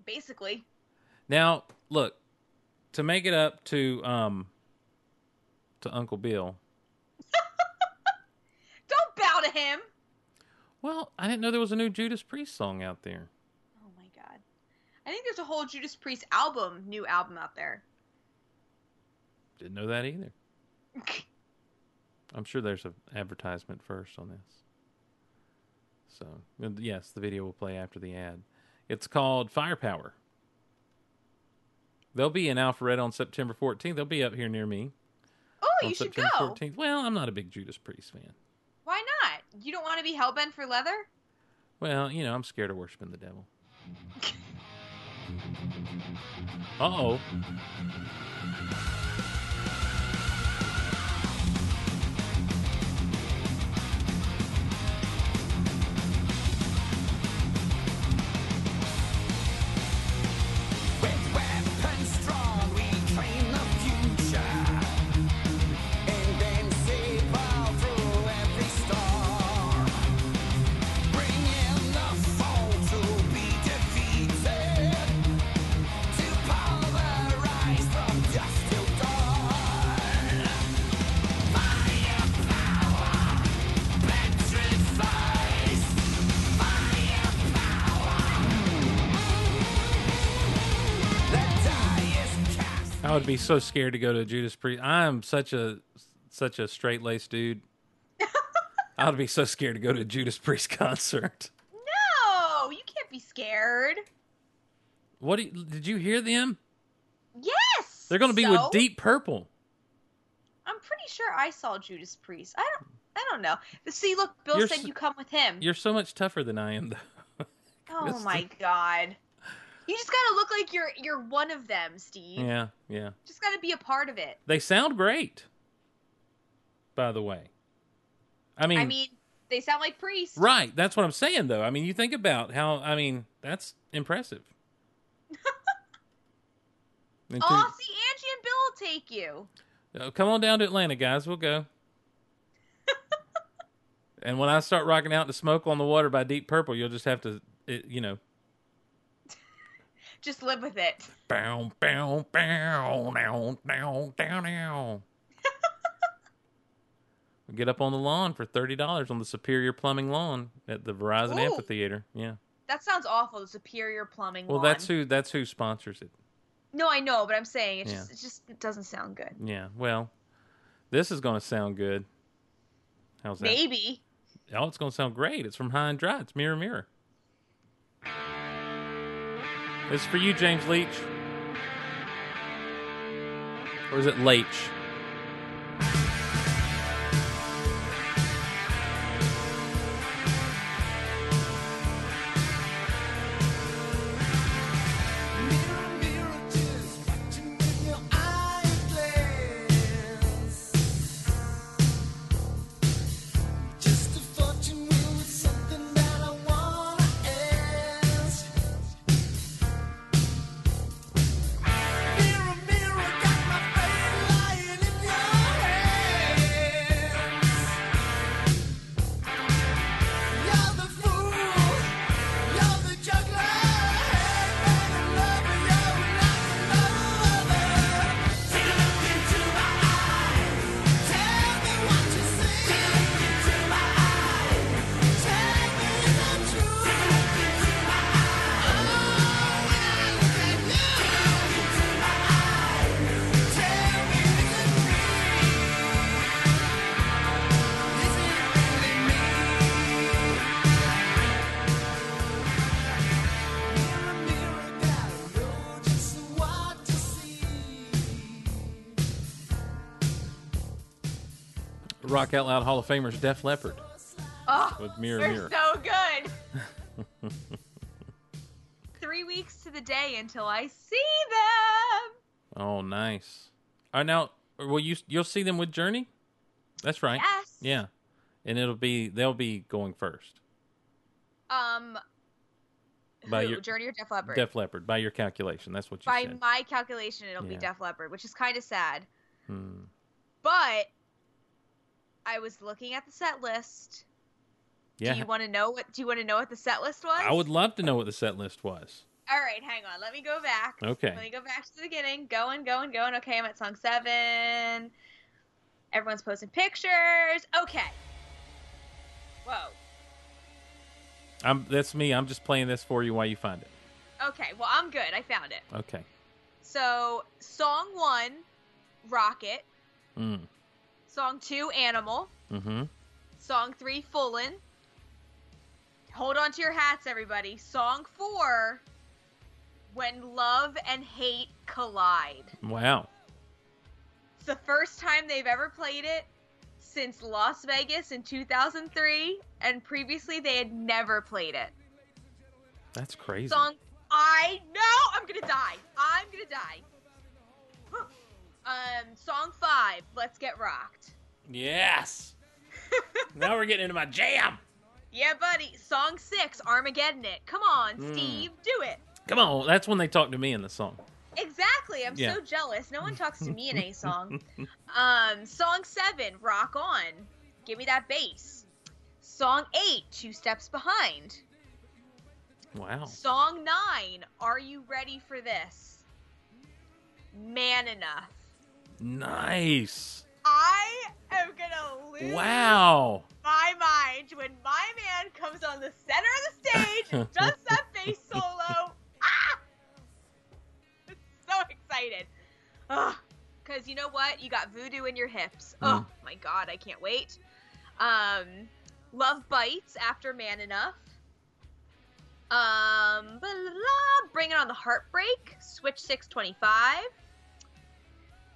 Basically. Now, look, to make it up to um to Uncle Bill. Don't bow to him. Well, I didn't know there was a new Judas Priest song out there. Oh my god. I think there's a whole Judas Priest album, new album out there. Didn't know that either. I'm sure there's an advertisement first on this. So, yes, the video will play after the ad. It's called Firepower. They'll be in Alpharetta on September 14th. They'll be up here near me. On you should September go. 14th. Well, I'm not a big Judas Priest fan. Why not? You don't want to be hellbent for leather? Well, you know, I'm scared of worshiping the devil. Uh oh. I would be so scared to go to a Judas Priest. I'm such a such a straight laced dude. I would be so scared to go to a Judas Priest concert. No, you can't be scared. What do you, did you hear them? Yes. They're going to be so? with Deep Purple. I'm pretty sure I saw Judas Priest. I don't. I don't know. See, look, Bill You're said s- you come with him. You're so much tougher than I am, though. Oh my god. You just gotta look like you're you're one of them, Steve. yeah, yeah. Just gotta be a part of it. They sound great. By the way, I mean, I mean, they sound like priests. right? That's what I'm saying, though. I mean, you think about how. I mean, that's impressive. Oh, see, Angie and Bill will take you. Uh, come on down to Atlanta, guys. We'll go. and when I start rocking out to "Smoke on the Water" by Deep Purple, you'll just have to, it, you know, Just live with it. bow, bow, bow, down, down, down, down. We'll get up on the lawn for thirty dollars on the Superior Plumbing lawn at the Verizon Ooh. Amphitheater. Yeah. That sounds awful. The Superior Plumbing. Well, lawn. that's who that's who sponsors it. No, I know, but I'm saying it Yeah. just it just it doesn't sound good. Yeah. Well, this is going to sound good. How's that? Maybe. Oh, it's going to sound great. It's from High and Dry. It's Mirror Mirror. This is for you, James Leach. Or is it Leach? Rock Out Loud Hall of Famers Def Leppard Oh, with Mirror they're Mirror. so good. Three weeks to the day until I see them. Oh, nice. All right, now, will you you'll see them with Journey? That's right. Yes. Yeah, and it'll be they'll be going first. Um. By who, your- Journey or Def Leppard? Def Leppard, by your calculation, that's what you said. By said. my calculation, it'll be Def Leppard, which is kind of sad. Hmm. But I was looking at the set list. Yeah, Do you want to know what? Do you want to know what the set list was? I would love to know what the set list was. All right, hang on. Let me go back. Okay. Let me go back to the beginning. Going, going, going. Okay, I'm at song seven. Everyone's posting pictures. Okay. Whoa. I'm that's me. I'm just playing this for you while you find it. Okay. Well, I'm good. I found it. Okay. So, song one, Rocket. Mm. Song two, Animal. Mm-hmm. Song three, Foolin'. Hold on to your hats, everybody. Song four, When Love and Hate Collide. Wow. It's the first time they've ever played it since Las Vegas in 2003, and previously they had never played it. That's crazy. Song, I know I'm gonna die. I'm gonna die. Um, song five, Let's Get Rocked. Yes. now we're getting into my jam. Yeah, buddy. Song six, Armageddon It. Come on, Mm. Steve, do it. Come on, that's when they talk to me in the song. Exactly. I'm Yeah. so jealous. No one talks to me in any song. um, song seven, Rock On. Give me that bass. Song eight, Two Steps Behind. Wow. Song nine, Are You Ready for This? Man Enough. Nice. I am gonna lose Wow. my mind when my man comes on the center of the stage and does that bass solo. Ah! so excited. Ugh. Cause you know what? You got voodoo in your hips. Oh Mm. my god, I can't wait. Um, Love Bites after Man Enough. Um, blah, blah, blah, Bring It on the Heartbreak. Switch 625. Ba, ba, ba, ba, ba.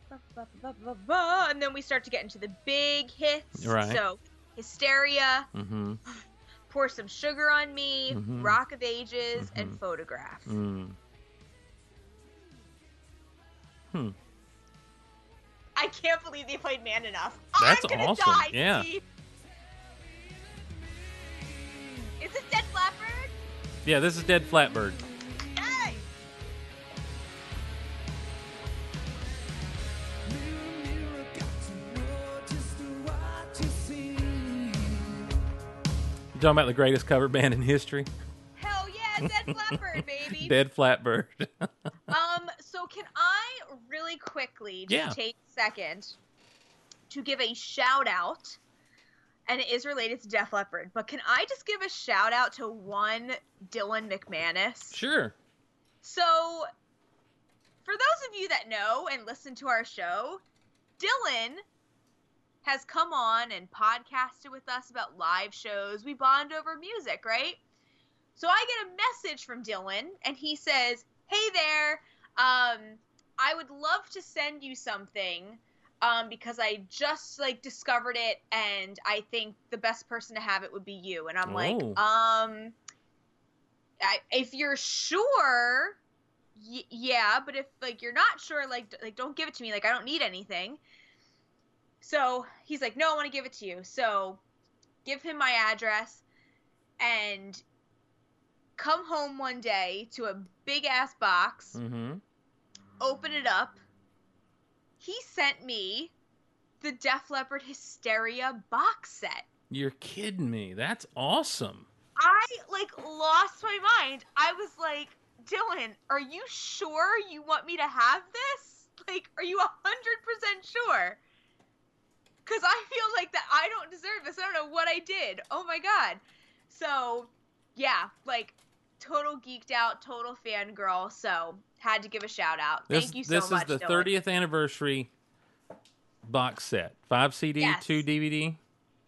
And then we start to get into the big hits. Right. So, Hysteria, Mm-hmm. Pour Some Sugar on Me, Mhm. Rock of Ages, Mhm. and Photograph. Mm. Hmm. I can't believe they played Man Enough. That's I'm gonna awesome. Die, Yeah. Steve. Is this Dead Flatbird? Yeah, this is Dead Flatbird. You talking about the greatest cover band in history? Hell yeah, Dead Flatbird, baby. Dead Flatbird. Um, so can I really quickly just Yeah. take a second to give a shout out, and it is related to Def Leppard, but can I just give a shout out to one Dylan McManus? sure. So, for those of you that know and listen to our show, Dylan has come on and podcasted with us about live shows. We bond over music, right? So I get a message from Dylan, and he says, "Hey there, um, I would love to send you something." Um, because I just like discovered it, and I think the best person to have it would be you. And I'm like, Oh. um, I, if you're sure, y- yeah. But if like you're not sure, like d- like don't give it to me. Like I don't need anything. So he's like, no, I want to give it to you. So give him my address, and come home one day to a big ass box. Mm-hmm. Open it up. He sent me the Def Leppard Hysteria box set. You're kidding me. That's awesome. I like lost my mind. I was like, Dylan, are you sure you want me to have this? Like, are you a hundred percent sure? Cause I feel like that I don't deserve this. I don't know what I did. Oh my god. So yeah, like total geeked out, total fangirl. So had to give a shout out. This, Thank you so this much. This is the Dylan. 30th anniversary box set. Five CD, Yes. two DVD.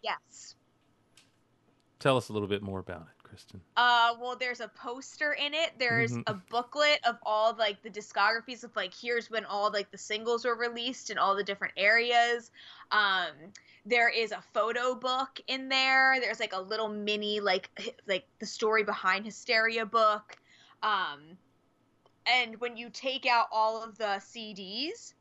Yes. Tell us a little bit more about it, Kristin? Uh, well, there's a poster in it. There's Mhm. a booklet of all like the discographies of like here's when all like the singles were released in all the different areas. Um, there is a photo book in there. There's like a little mini like like the story behind Hysteria book. Um, and when you take out all of the CDs,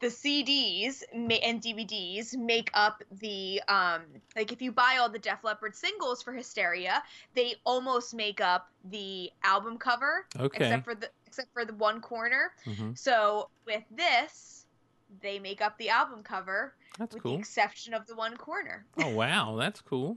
the CDs and DVDs make up the um like if you buy all the Def Leppard singles for Hysteria, they almost make up the album cover Okay. except for the except for the one corner. hmm So with this, they make up the album cover That's with cool. the exception of the one corner. Oh wow, that's cool.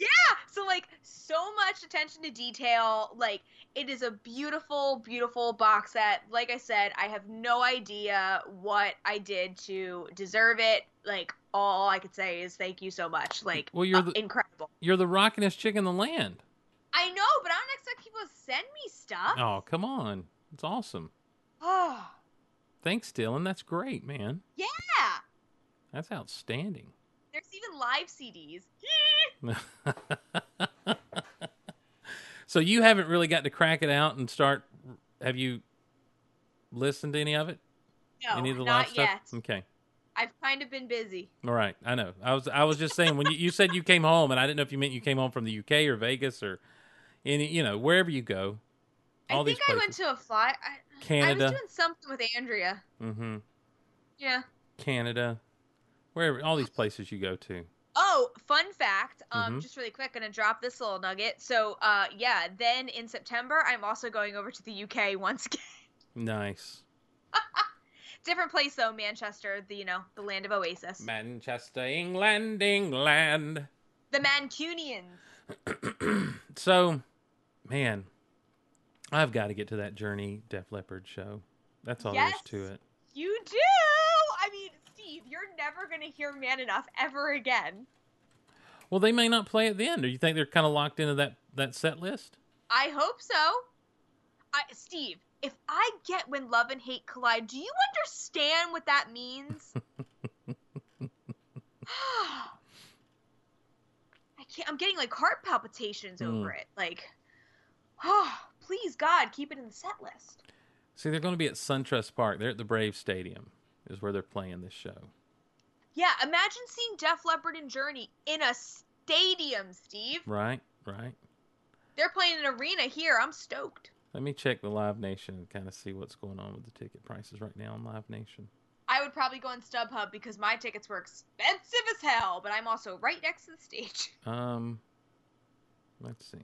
Yeah, so like so much attention to detail. Like it is a beautiful, beautiful box set. Like I said, I have no idea what I did to deserve it. Like all I could say is thank you so much. Like Well, you're uh, the- incredible. You're the rockinest chick in the land. I know, but I don't expect people to send me stuff. Oh, come on. It's awesome. Oh, Thanks, Dylan. That's great, man. yeah. That's outstanding. There's even live CDs. so you haven't really got to crack it out and start. Have you listened to any of it? No, any of the not live yet. stuff? Okay. I've kind of been busy. All right. I know. I was. I was just saying when you, you said you came home, and I didn't know if you meant you came home from the UK or Vegas or any. You know, wherever you go. I think I went to a fly. I, I Canada. was doing something with Andrea. Mm-hmm. Yeah. Canada. Wherever. All these places you go to. Oh, fun fact. Um, Mhm. just really quick, gonna drop this little nugget. So, uh, yeah. Then in September, I'm also going over to the UK once again. Nice. Different place though, Manchester. The you know the land of Oasis. Manchester, England, England. the Mancunians. So, man, I've got to get to that Journey Def Leppard show. That's all Yes. there is to it. You do. I mean, Steve, you're never gonna hear Man Enough ever again. Well, they may not play it then. Do you think they're kind of locked into that that set list? I hope so. I, Steve, if I get when love and hate collide, do you understand what that means? I can't. I'm getting like heart palpitations Hmm. over it. Like, oh, please God, keep it in the set list. See, they're going to be at SunTrust Park. They're at the Brave Stadium, is where they're playing this show. Yeah, imagine seeing Def Leppard and Journey in a stadium, Steve. Right, right. They're playing an arena here. I'm stoked. Let me check the Live Nation and kind of see what's going on with the ticket prices right now on Live Nation. I would probably go on StubHub because my tickets were expensive as hell, but I'm also right next to the stage. Um, let's see.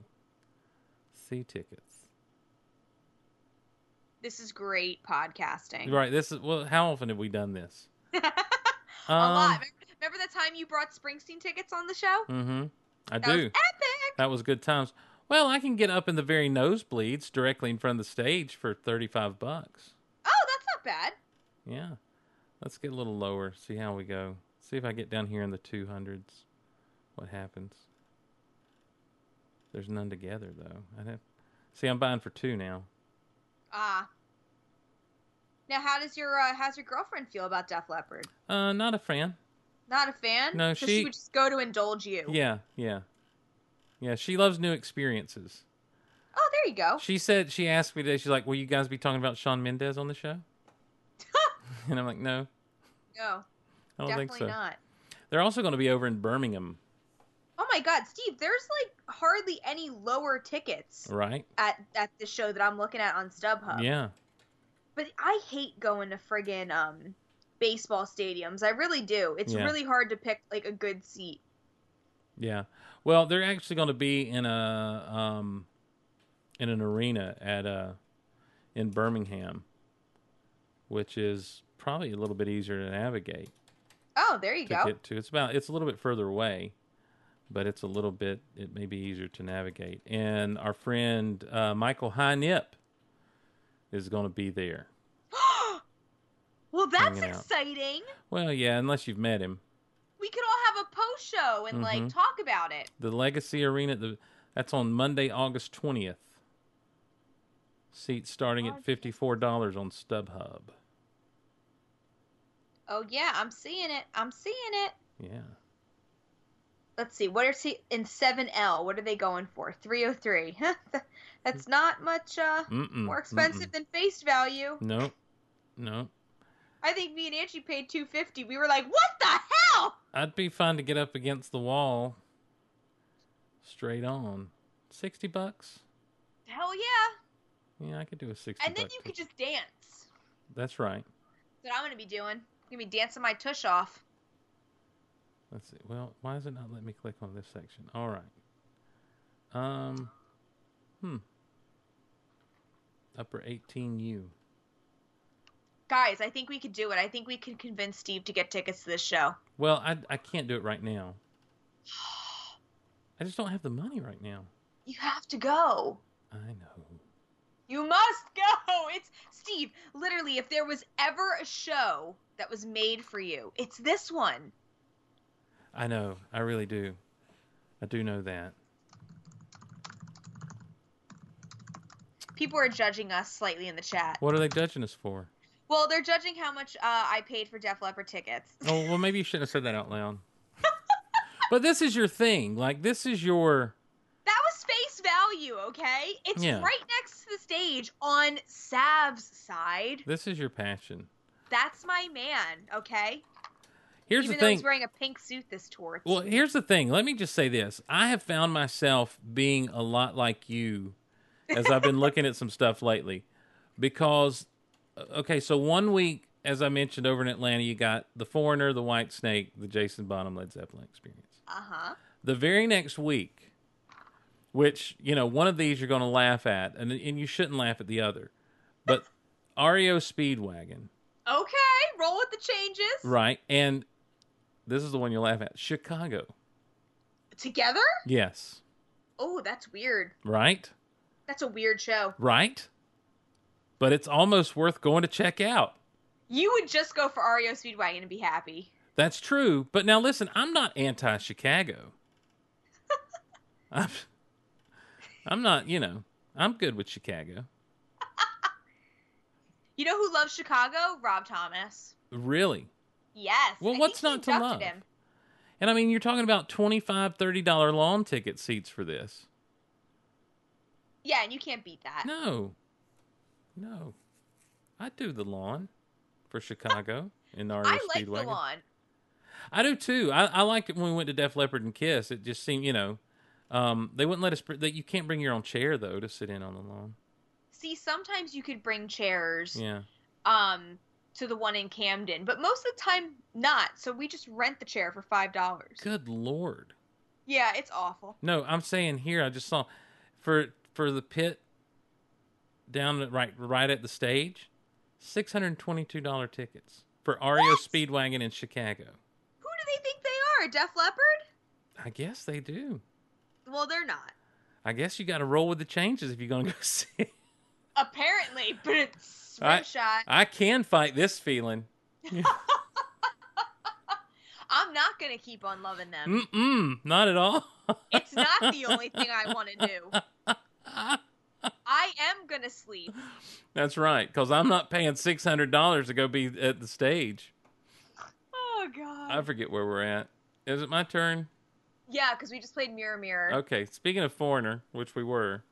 See tickets. This is great podcasting. Right. This is well. How often have we done this? a Um, lot. Remember, the time you brought Springsteen tickets on the show? Mm-hmm. I That was do. epic. That was good times. Well, I can get up in the very nosebleeds directly in front of the stage for thirty-five bucks. Oh, that's not bad. Yeah. Let's get a little lower. See how we go. See if I get down here in the two hundreds. What happens? There's none together though. I'd have. See, I'm buying for two now. Ah. Now, how does your uh, how's your girlfriend feel about Def Leppard? Uh, not a fan. Not a fan. No, so she- she would just go to indulge you. Yeah, yeah, yeah. She loves new experiences. Oh, there you go. She said she asked me today. She's like, "Will you guys be talking about Shawn Mendes on the show?" and I'm like, "No, No, I don't definitely think so." not. They're also going to be over in Birmingham, Oh my God, Steve, there's like hardly any lower tickets right? at at the show that I'm looking at on StubHub. Yeah, But I hate going to friggin' um baseball stadiums. I really do. It's Yeah. really hard to pick like a good seat. yeah. Well, they're actually going to be in a um, in an arena at uh in Birmingham, which is probably a little bit easier to navigate. Oh, there you to go. get to. It's about it's a little bit further away, but it's a little bit it may be easier to navigate. And our friend uh, Michael Hynip is going to be there. well, that's exciting. Well, yeah, unless you've met him. We could all have a post show and like Mhm. talk about it. The Legacy Arena. The that's on Monday, August twentieth. Seats starting at fifty four dollars on StubHub. Oh yeah, I'm seeing it. I'm seeing it. Yeah. Let's see. What is he in 7L? What are they going for? 303. That's not much uh Mm-mm, more expensive mm-mm. than face value. Nope. Nope. I think me and Angie paid 250. We were like, "What the hell?" I'd be fine to get up against the wall. Straight on. 60 bucks? Hell yeah. Yeah, I could do a 60 And then you could just dance. That's right. That's what I'm going to be doing. I'm going to be dancing my tush off. Let's see. Well, why is it not let me click on this section? All right. Um, hmm. Upper 18U. Guys, I think we could do it. I think we could convince Steve to get tickets to this show. Well, I, I can't do it right now. I just don't have the money right now. You have to go. I know. You must go. It's Steve. Literally, if there was ever a show that was made for you, it's this one. I know. I really do. I do know that. People are judging us slightly in the chat. What are they judging us for? Well, they're judging how much uh, I paid for Def Leppard tickets. Oh, well, maybe you shouldn't have said that out loud. but this is your thing. Like, this is your. That was face value, okay? It's Yeah. right next to the stage on Sav's side. This is your passion. That's my man, okay? Here's Even the though thing. he's wearing a pink suit this tour. Well, here's the thing. Let me just say this. I have found myself being a lot like you as I've been looking at some stuff lately. Because, uh, okay, so one week, as I mentioned over in Atlanta, you got The Foreigner, The Whitesnake, the Jason Bonham Led Zeppelin experience. uh-huh. The very next week, which, you know, one of these you're going to laugh at, and, and you shouldn't laugh at the other, but REO Speedwagon, Okay, roll with the changes. right? And this is the one you laugh at Chicago. Together? Yes. Oh, that's weird. Right? That's a weird show. right? But it's almost worth going to check out. You would just go for REO Speedwagon and be happy. That's true. But now listen, I'm not anti Chicago. I'm, I'm not, you know, I'm good with Chicago. You know who loves Chicago? Rob Thomas. Really. Yes. Well, I what's not to love? Him. And I mean, you're talking about $25, $30 lawn ticket seats for this. Yeah, and you can't beat that. No. No. I do the lawn for Chicago in the REO I like Speedwagon. the lawn. I do too. I, I liked it when we went to Def Leppard and Kiss. It just seemed, you know, um, they wouldn't let us. That you can't bring your own chair though to sit in on the lawn. See, sometimes you could bring chairs Yeah. um to the one in Camden, but most of the time not. So we just rent the chair for five dollars. Good lord. Yeah, it's awful. No, I'm saying here. I just saw for for the pit down at, right right at the stage, six hundred twenty two dollar tickets for What? Speedwagon in Chicago. Who do they think they are? Def Leppard? I guess they do. Well, they're not. I guess you got to roll with the changes if you're going to go see. Apparently, but it's I- shot. I can fight this feeling. I'm not gonna keep on loving them. Mm-mm, not at all. It's not the only thing I want to do. I am gonna sleep. That's right, because I'm not paying six hundred dollars to go be at the stage. Oh god. I forget where we're at. Is it my turn? Yeah, because we just played Mirror Mirror. Okay. Speaking of foreigner, which we were.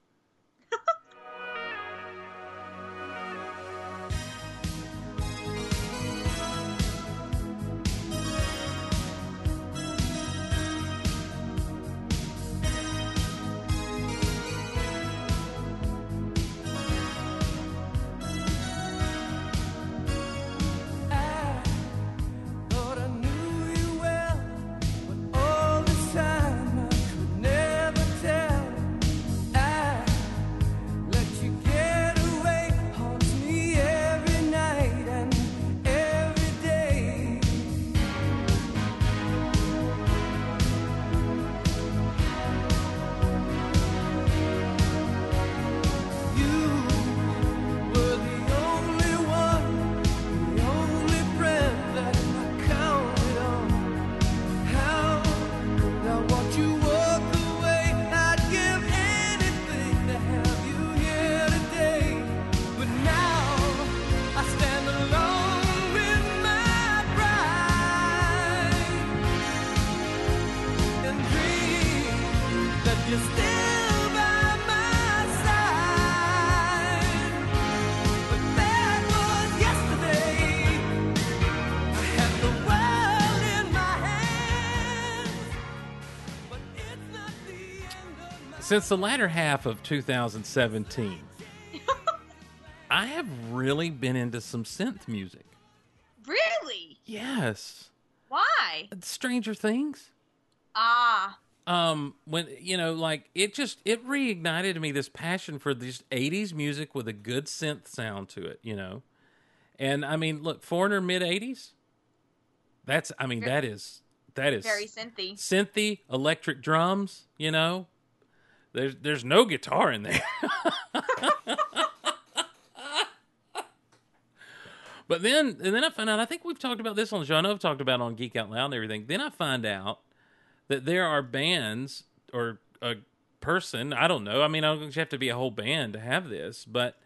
Since the latter half of 2017, I have really been into some synth music. Really? Yes. Why? Stranger Things. Ah, um when you know like it just it reignited me this passion for this 80s music with a good synth sound to it you know and i mean look foreigner mid 80s that's i mean that is that is very synthy. synthy electric drums you know there's there's no guitar in there. But then and then i find out i think we've talked about this on the show. I know i've talked about it on geek out loud and everything. Then i find out that there are bands or a person i don't know. I mean i don't have to be a whole band to have this but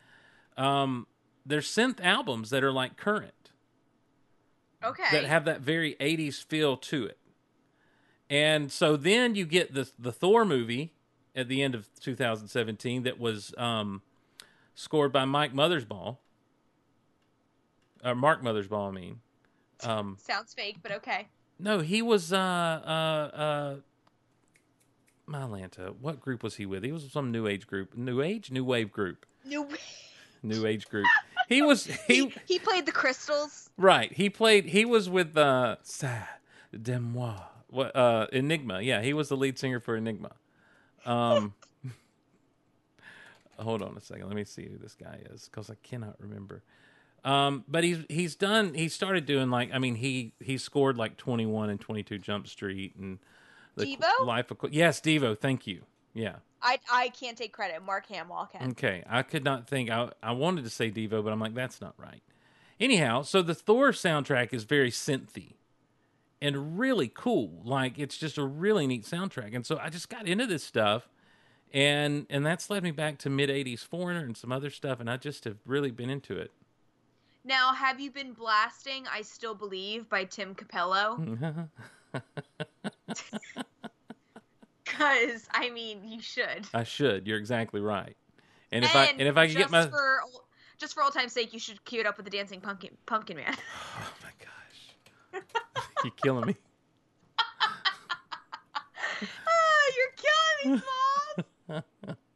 um there's synth albums that are like current. Okay. that have that very 80s feel to it. And so then you get the the Thor movie at the end of 2017 that was um, scored by Mike Mothersbaugh. Or Mark Mothersbaugh, I mean. Um, Sounds fake, but okay. no, he was uh uh uh Mylanta. What group was he with? He was some new age group. New age? New wave group. No. New age group. He was he He, he played the crystals. Right. He played. He was with uh, Sa de moi. What? Uh, Enigma. Yeah, he was the lead singer for Enigma. Um, hold on a second. Let me see who this guy is because I cannot remember. Um, but he's he's done. He started doing like. I mean, he he scored like twenty one and twenty two Jump Street and the Devo? Life of yes, Devo. Thank you. Yeah. I I can't take credit. Mark Hamill can. Okay, I could not think. I I wanted to say Devo, but I'm like, that's not right. Anyhow, so the Thor soundtrack is very synthy and really cool. Like it's just a really neat soundtrack. And so I just got into this stuff, and and that's led me back to mid '80s Foreigner and some other stuff, and I just have really been into it. Now, have you been blasting "I Still Believe" by Tim Cappello? Because I mean, you should. I should. You're exactly right. And if I and if I could get my for just for old time's sake, you should cue it up with the dancing pumpkin pumpkin man. oh my gosh, you're killing me. ah, you're killing me, Mom.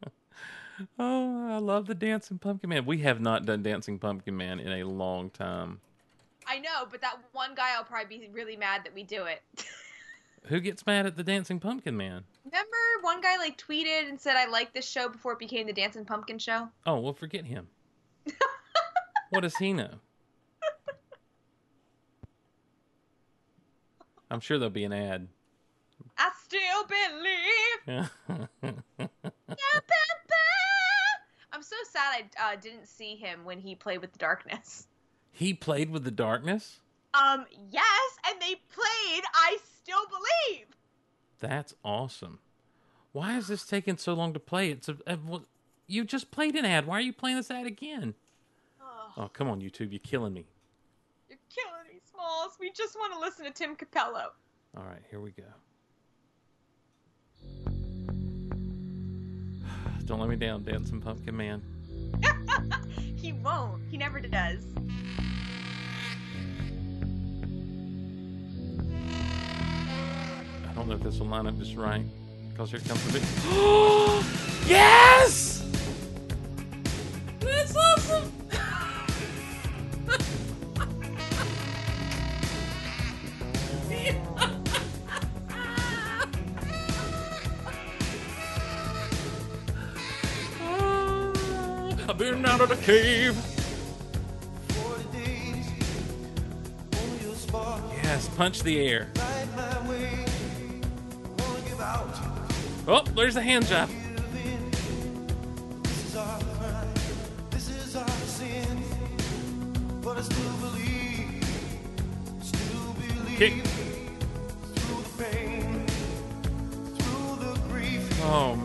Oh, I love the Dancing Pumpkin Man. We have not done Dancing Pumpkin Man in a long time. I know, but that one guy will probably be really mad that we do it. Who gets mad at the Dancing Pumpkin Man? Remember, one guy like tweeted and said, "I liked this show before it became the Dancing Pumpkin Show." Oh, well, forget him. what does he know? I'm sure there'll be an ad. I still believe. Yeah. Yeah, ba, ba. I'm so sad I uh, didn't see him when he played with the darkness. he played with the darkness? Um, yes, and they played I Still Believe. That's awesome. Why is this taking so long to play? It's a, a well, you just played an ad. Why are you playing this ad again? Oh, Oh, come on, YouTube, you're killing me. You're killing me, Smalls. We just want to listen to Tim Cappello. All right, here we go. Don't let me down, Dancing Pumpkin Man. he won't. He never does. I don't know if this will line up just right. Because here comes the big. yes! That's awesome! Out of the cave. Yes, punch the air. Oh, there's the hand job. Kick. Oh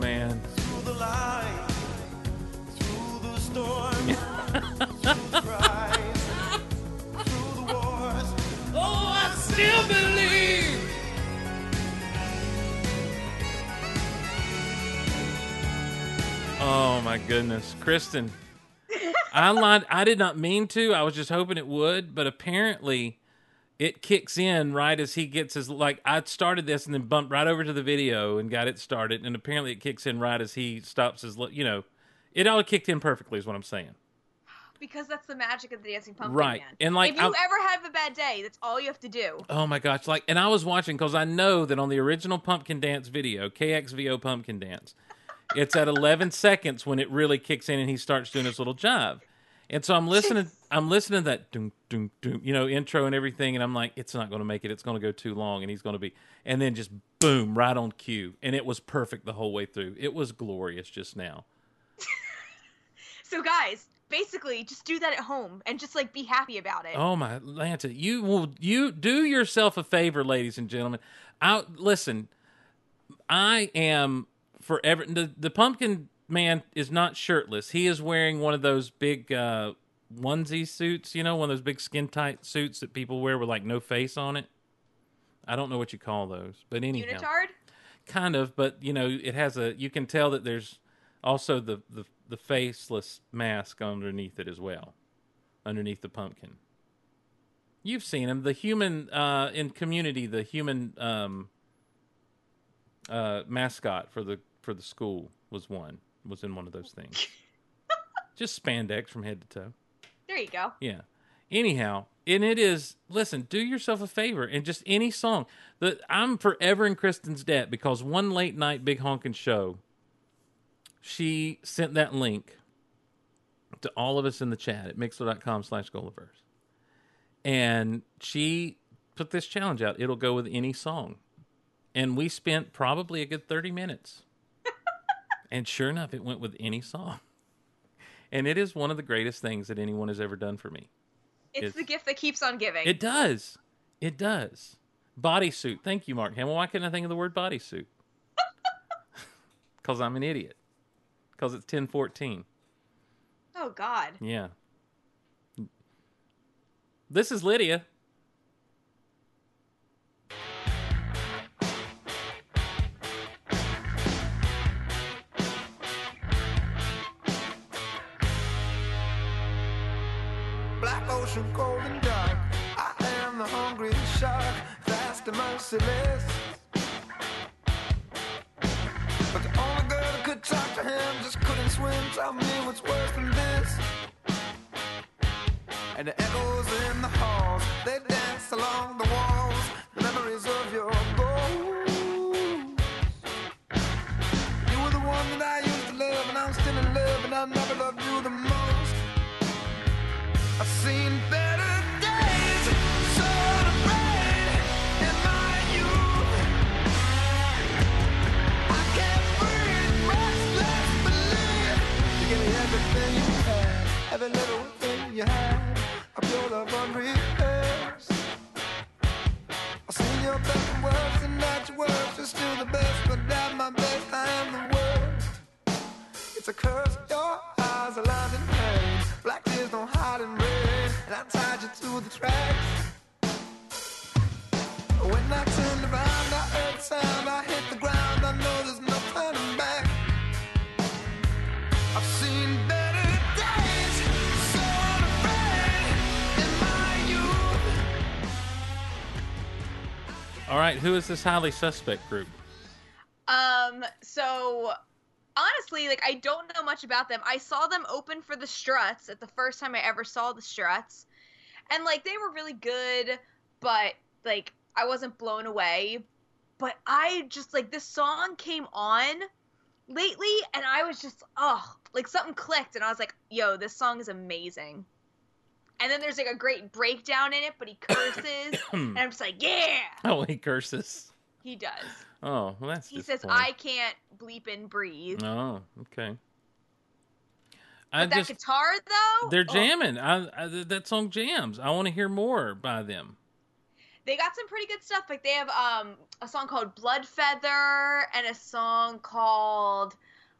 my goodness, Kristin. I lied. I did not mean to. I was just hoping it would, but apparently, it kicks in right as he gets his like I started this and then bumped right over to the video and got it started and apparently it kicks in right as he stops his you know it all kicked in perfectly is what I'm saying. because that's the magic of the dancing pumpkin Right. man. And, like, if you I'm- ever have a bad day, that's all you have to do. Oh my gosh! Like, and I was watching because I know that on the original Pumpkin Dance video, KXVO Pumpkin Dance, it's at 11 seconds when it really kicks in and he starts doing his little jive. And so I'm listening. I'm listening to that doom doom doom, you know, intro and everything, and I'm like, it's not going to make it. It's going to go too long, and he's going to be. And then just boom, right on cue, and it was perfect the whole way through. It was glorious just now. So guys, basically, just do that at home and just like be happy about it. Oh my Lanta, you will you do yourself a favor, ladies and gentlemen. I listen. I am forever. The the pumpkin man is not shirtless. He is wearing one of those big uh, onesie suits. You know, one of those big skin tight suits that people wear with like no face on it. I don't know what you call those, but anyhow, Unitard? kind of. But you know, it has a. You can tell that there's also the the the faceless mask underneath it as well, underneath the pumpkin. You've seen him, the human uh, in Community, the human um, uh, mascot for the for the school was one was in one of those things. Just spandex from head to toe. There you go. Yeah. Anyhow, and it is listen, do yourself a favor and just any song. The I'm forever in Kristin's debt because one late night big honkin' show, she sent that link to all of us in the chat at mixlr.com slash Gulliverse. And she put this challenge out. It'll go with any song. And we spent probably a good 30 minutes. And sure enough, it went with any song. And it is one of the greatest things that anyone has ever done for me. It's, It's- the gift that keeps on giving. It does. It does. Bodysuit. Thank you, Mark Hamill. Why couldn't I think of the word bodysuit? Because I'm an idiot. Because it's 1014. oh God. Yeah. This is Lydia. Black ocean, cold and dark. I am the hungry shark, fast and merciless. But the only girl that could talk to him just couldn't swim. Tell me what's worse than this. And the echoes in the halls, they dance along the walls. The memories of your ghost. You were the one that I used to love, and I'm still in love, and I never loved you the most. It's a curse, your eyes are lined in pain. Black tears don't hide in rain, and I tied you to the tracks. When I turned around, I heard the sound, I hit the ground. I know there's no turning back. I've seen better days, so afraid in my youth. All right. Who is this highly suspect group? Um, so honestly, like I don't know much about them. I saw them open for the Struts at the first time I ever saw the Struts. And like they were really good, but like I wasn't blown away. But I just like this song came on lately and I was just oh, like something clicked and I was like, "Yo, this song is amazing." And then there's like a great breakdown in it, but he curses and I'm just like, "Yeah." Oh, he curses. He does. Oh, well, that's He says, "I can't bleep and breathe." Oh, okay. I that just guitar though, they're oh, jamming. I, I that song jams. I want to hear more by them. they got some pretty good stuff. Like they have um a song called Bloodfeather and a song called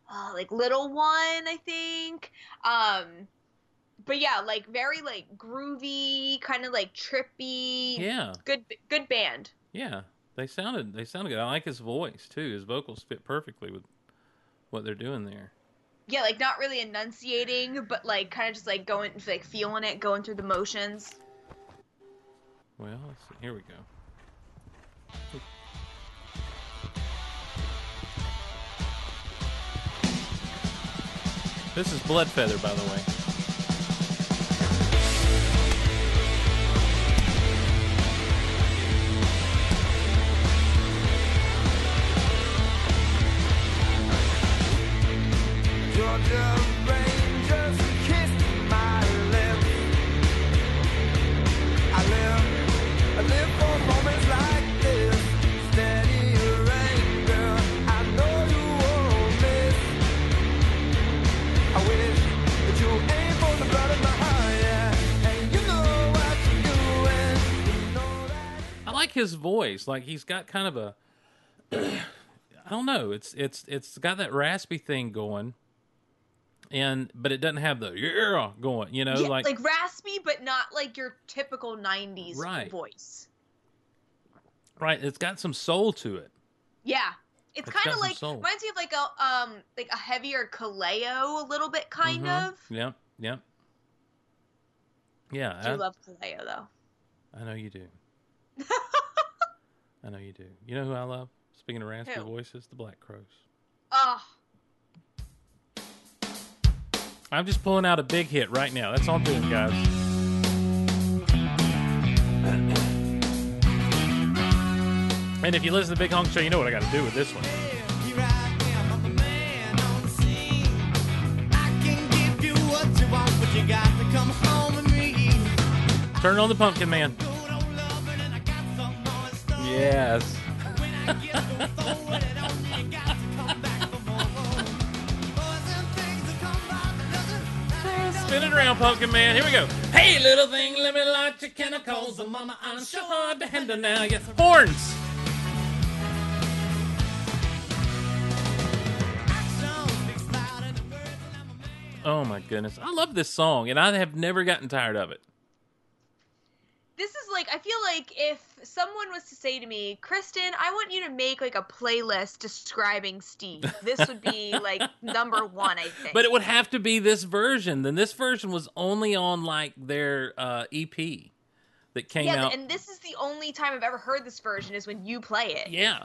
uh, like Little One, I think. Um, but yeah, like very like groovy, kind of like trippy. Yeah, Good, good band. yeah. They sounded they sounded good. I like his voice too. His vocals fit perfectly with what they're doing there. Yeah, like not really enunciating, but like kind of just like going, like feeling it, going through the motions. Well. Here we go. This is Bloodfeather, by the way. His voice. Like he's got kind of a I don't know. It's it's it's got that raspy thing going. And but it doesn't have the yeah going, you know, Yeah, like, like raspy, but not like your typical '90s Right. voice. right, it's got some soul to it. Yeah, it's It's kind of like soul. reminds me of like a um like a heavier Kaleo a little bit, kind Mhm. of. Yep, yep. Yeah, I I, love Kaleo though. I know you do. I know you do. You know who I love? Speaking of raspy Who? voices, the Black Crowes. Oh, I'm just pulling out a big hit right now. That's all I'm doing, guys. And if you listen to the Big Honk Show, you know what I got to do with this one. I am, I'm a man Spin around, Pumpkin Man. Here we go. Hey, little thing, let me light your chemicals. Oh, mama, I'm sure hard to handle now. Yes, horns. And. Oh my goodness, I love this song, and I have never gotten tired of it. This is like I feel like if someone was to say to me, Kristin, I want you to make like a playlist describing Steve. This would be like number one, I think. But it would have to be this version. Then this version was only on like their uh, EP that came out. yeah, out. and this is the only time I've ever heard this version is when you play it. Yeah.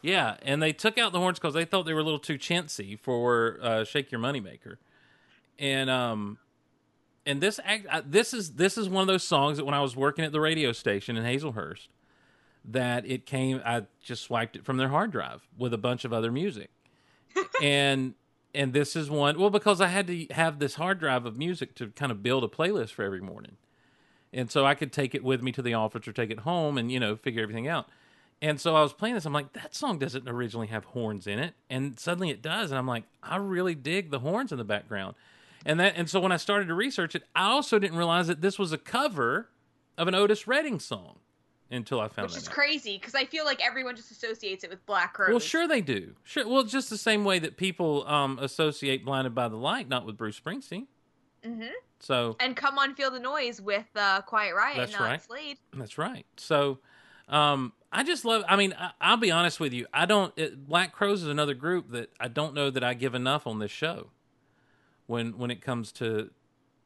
Yeah, and they took out the horns because they thought they were a little too chintzy for uh, "Shake Your Moneymaker," and um, and this act, uh, this is this is one of those songs that when I was working at the radio station in Hazlehurst, that it came. I just swiped it from their hard drive with a bunch of other music, and and this is one. Well, because I had to have this hard drive of music to kind of build a playlist for every morning, and so I could take it with me to the office or take it home and you know figure everything out. And so I was playing this. I'm like, that song doesn't originally have horns in it, and suddenly it does. And I'm like, I really dig the horns in the background. And that, and so when I started to research it, I also didn't realize that this was a cover of an Otis Redding song until I found out. Which that is out. crazy because I feel like everyone just associates it with Black Crowes. Well, sure they do. Sure. Well, just the same way that people um, associate "Blinded by the Light" not with Bruce Springsteen. Mm-hmm. So And Come On Feel the Noise with uh, Quiet Riot, That's not right. Slade. That's right. So, um, I just love. I mean, I, I'll be honest with you. I don't. It, Black Crowes is another group that I don't know that I give enough on this show. When when it comes to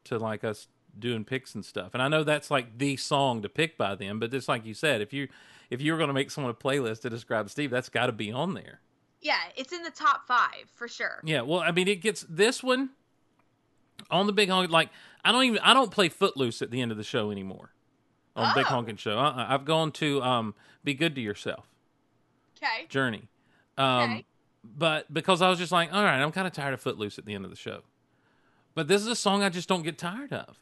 to like us doing picks and stuff, and I know that's like the song to pick by them. But just like you said, if you if you were going to make someone a playlist to describe Steve, that's got to be on there. Yeah, it's in the top five for sure. Yeah, well, I mean, it gets this one on the big honk. Like, I don't even I don't play Footloose at the end of the show anymore on Big Oh. Honkin' Show. Uh-uh. I've gone to um, Be Good to Yourself Okay. Journey, um, Okay. but because I was just like, all right, I'm kind of tired of Footloose at the end of the show. But this is a song I just don't get tired of.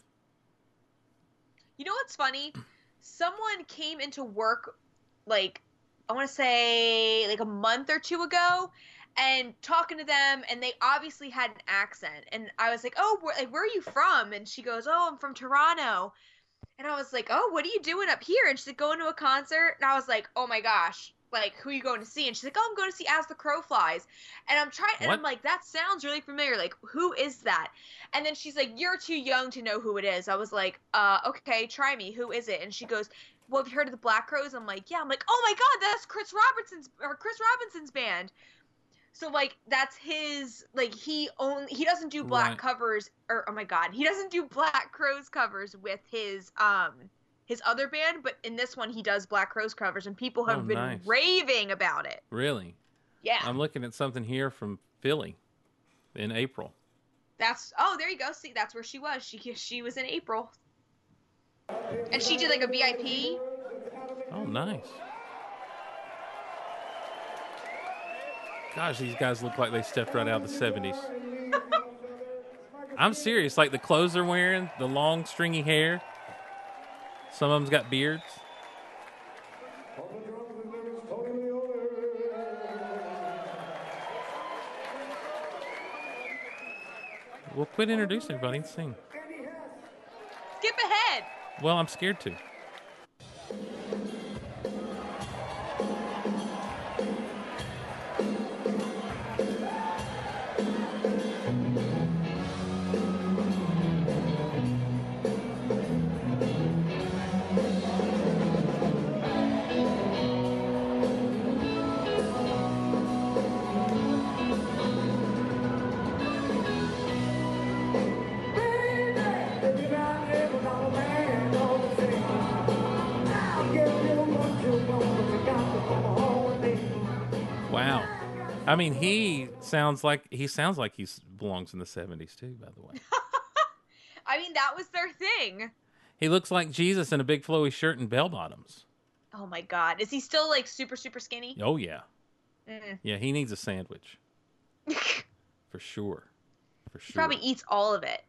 You know what's funny? Someone came into work like I want to say like a month or two ago and talking to them and they obviously had an accent and I was like, "Oh, where, like where are you from?" And she goes, "Oh, I'm from Toronto." And I was like, "Oh, what are you doing up here?" And she's like, "Going to a concert." And I was like, "Oh my gosh." Like, who are you going to see? And she's like, Oh, I'm going to see As the Crow Flies. And I'm trying, and I'm like, That sounds really familiar. Like, who is that? And then she's like, You're too young to know who it is. I was like, uh, okay, try me. Who is it? And she goes, Well, have you heard of the Black Crowes? I'm like, Yeah. I'm like, Oh my God, that's Chris Robertson's or Chris Robinson's band. So like that's his like he only he doesn't do black Right. covers or oh my god he doesn't do Black Crowes covers with his um his other band, but in this one he does Black Crowes covers, and people have Oh, been nice. raving about it. Really? Yeah, I'm looking at something here from Philly in April. that's oh there you go. See, that's where she was. She she was in April, and she did like a VIP. Oh, nice. Gosh, these guys look like they stepped right out of the 70s. I'm serious. Like the clothes they're wearing, the long, stringy hair. Some of them's got beards. Well, quit introducing everybody and sing. Skip ahead. Well, I'm scared to. Wow. I mean, he sounds like he sounds like he belongs in the 70s too, by the way. I mean that was their thing. He looks like Jesus in a big flowy shirt and bell bottoms. Oh my god, is he still like super super skinny? Oh yeah. Mm. Yeah, he needs a sandwich. For sure. For sure. Probably eats all of it.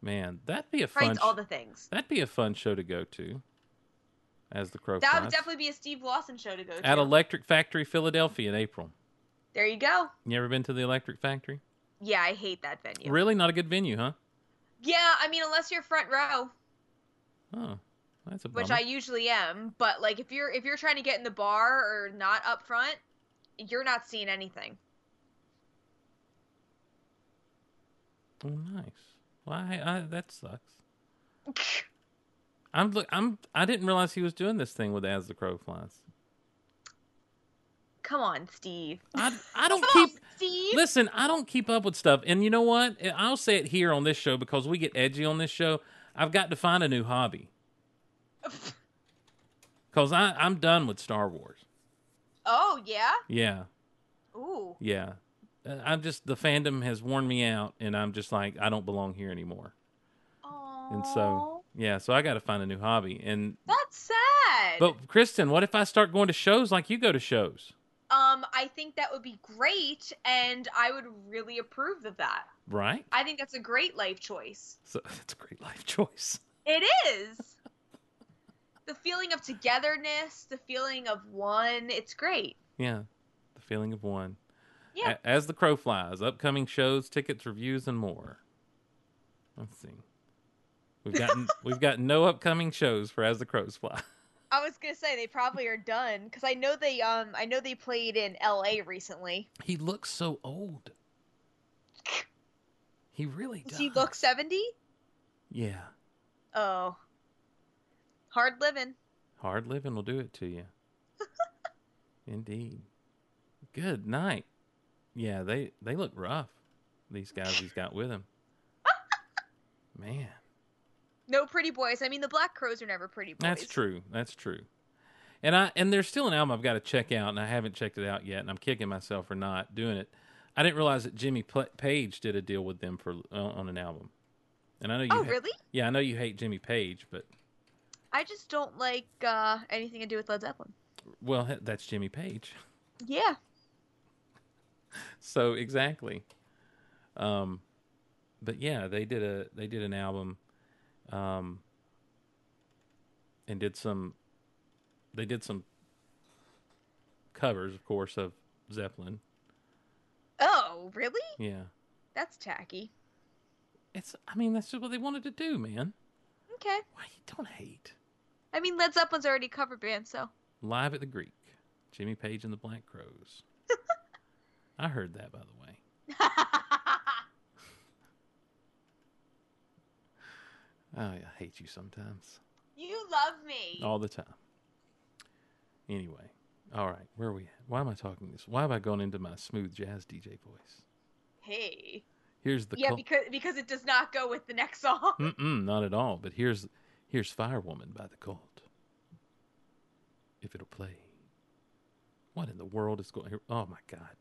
Man, that'd be a Probably fun eats all the things. That'd be a fun show to go to. As the crow That flies. would definitely be a Steve Lawson show to go to. At Electric Factory Philadelphia in April. there you go. You ever been to the Electric Factory? Yeah, I hate that venue. Really not a good venue, huh? Yeah, I mean unless you're front row, Oh. That's a which. I usually am, but like if you're if you're trying to get in the bar or not up front, you're not seeing anything. Oh, nice. Well, I, I, that sucks. I'm look. I'm. I didn't realize he was doing this thing with As the Crow Flies. Come on, Steve. I, I don't Come on, keep. Steve. Listen, I don't keep up with stuff, and you know what? I'll say it here on this show because we get edgy on this show. I've got to find a new hobby because I I'm done with Star Wars. Oh yeah. Yeah, Ooh. yeah. I'm just the fandom has worn me out, and I'm just like I don't belong here anymore. Oh. And so yeah, so I got to find a new hobby. And That's sad. but Kristin, what if I start going to shows like you go to shows? um, I think that would be great, and I would really approve of that. Right? I think that's a great life choice. So that's a great life choice. It is. the feeling of togetherness, the feeling of one, it's great. Yeah, the feeling of one. Yeah. A- As the crow flies, upcoming shows, tickets, reviews, and more. Let's see. We've got we've got no upcoming shows for As the Crows Fly. I was gonna say they probably are done because I know they um I know they played in L.A. recently. He looks so old. He really does. Does he look seventy? Yeah, Oh, hard living. hard living will do it to you. Indeed. Good night. Yeah, they they look rough. These guys he's got with him. Man. No pretty boys. I mean, the Black Crowes are never pretty boys. That's true. That's true. And I and there's still an album I've got to check out, and I haven't checked it out yet, and I'm kicking myself for not doing it. I didn't realize that Jimmy Page did a deal with them for uh, on an album. And I know you. Oh, ha- really? Yeah, I know you hate Jimmy Page, but I just don't like uh, anything to do with Led Zeppelin. well, that's Jimmy Page. Yeah. So exactly. Um, but yeah, they did a they did an album, um, and did some. They did some covers, of course, of Zeppelin. Oh, really? Yeah. That's tacky. It's. I mean, that's just what they wanted to do, man. Okay. Why you don't hate? I mean, Led Zeppelin's already a cover band, so. Live at the Greek, Jimmy Page and the Black Crowes. I heard that, by the way. Oh, I hate you sometimes, you love me. all the time. Anyway, all right, where are we? At? Why am I talking this? Why have I gone into my smooth jazz DJ voice? Hey. Here's the yeah, cul- because because it does not go with the next song. Mm-mm, not at all. But here's Here's Firewoman by the Cult. If it'll play. What in the world is going here? Oh my God.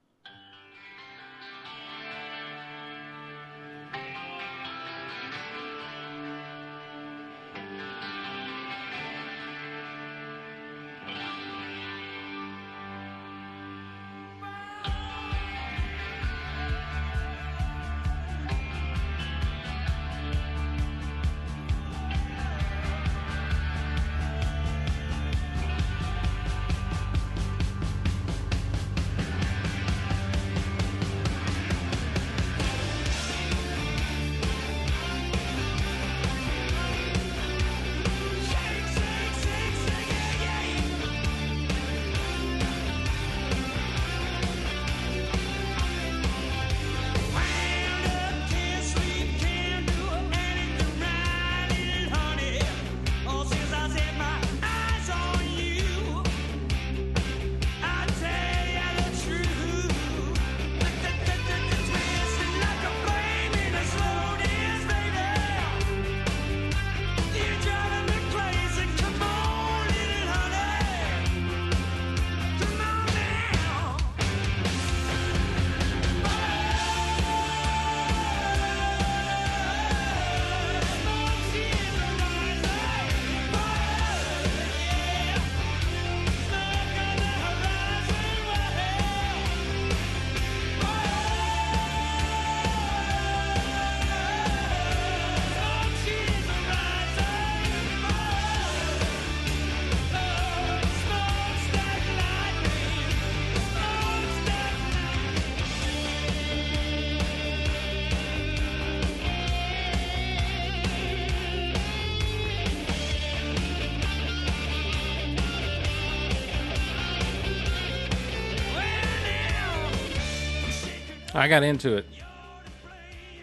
I got into it.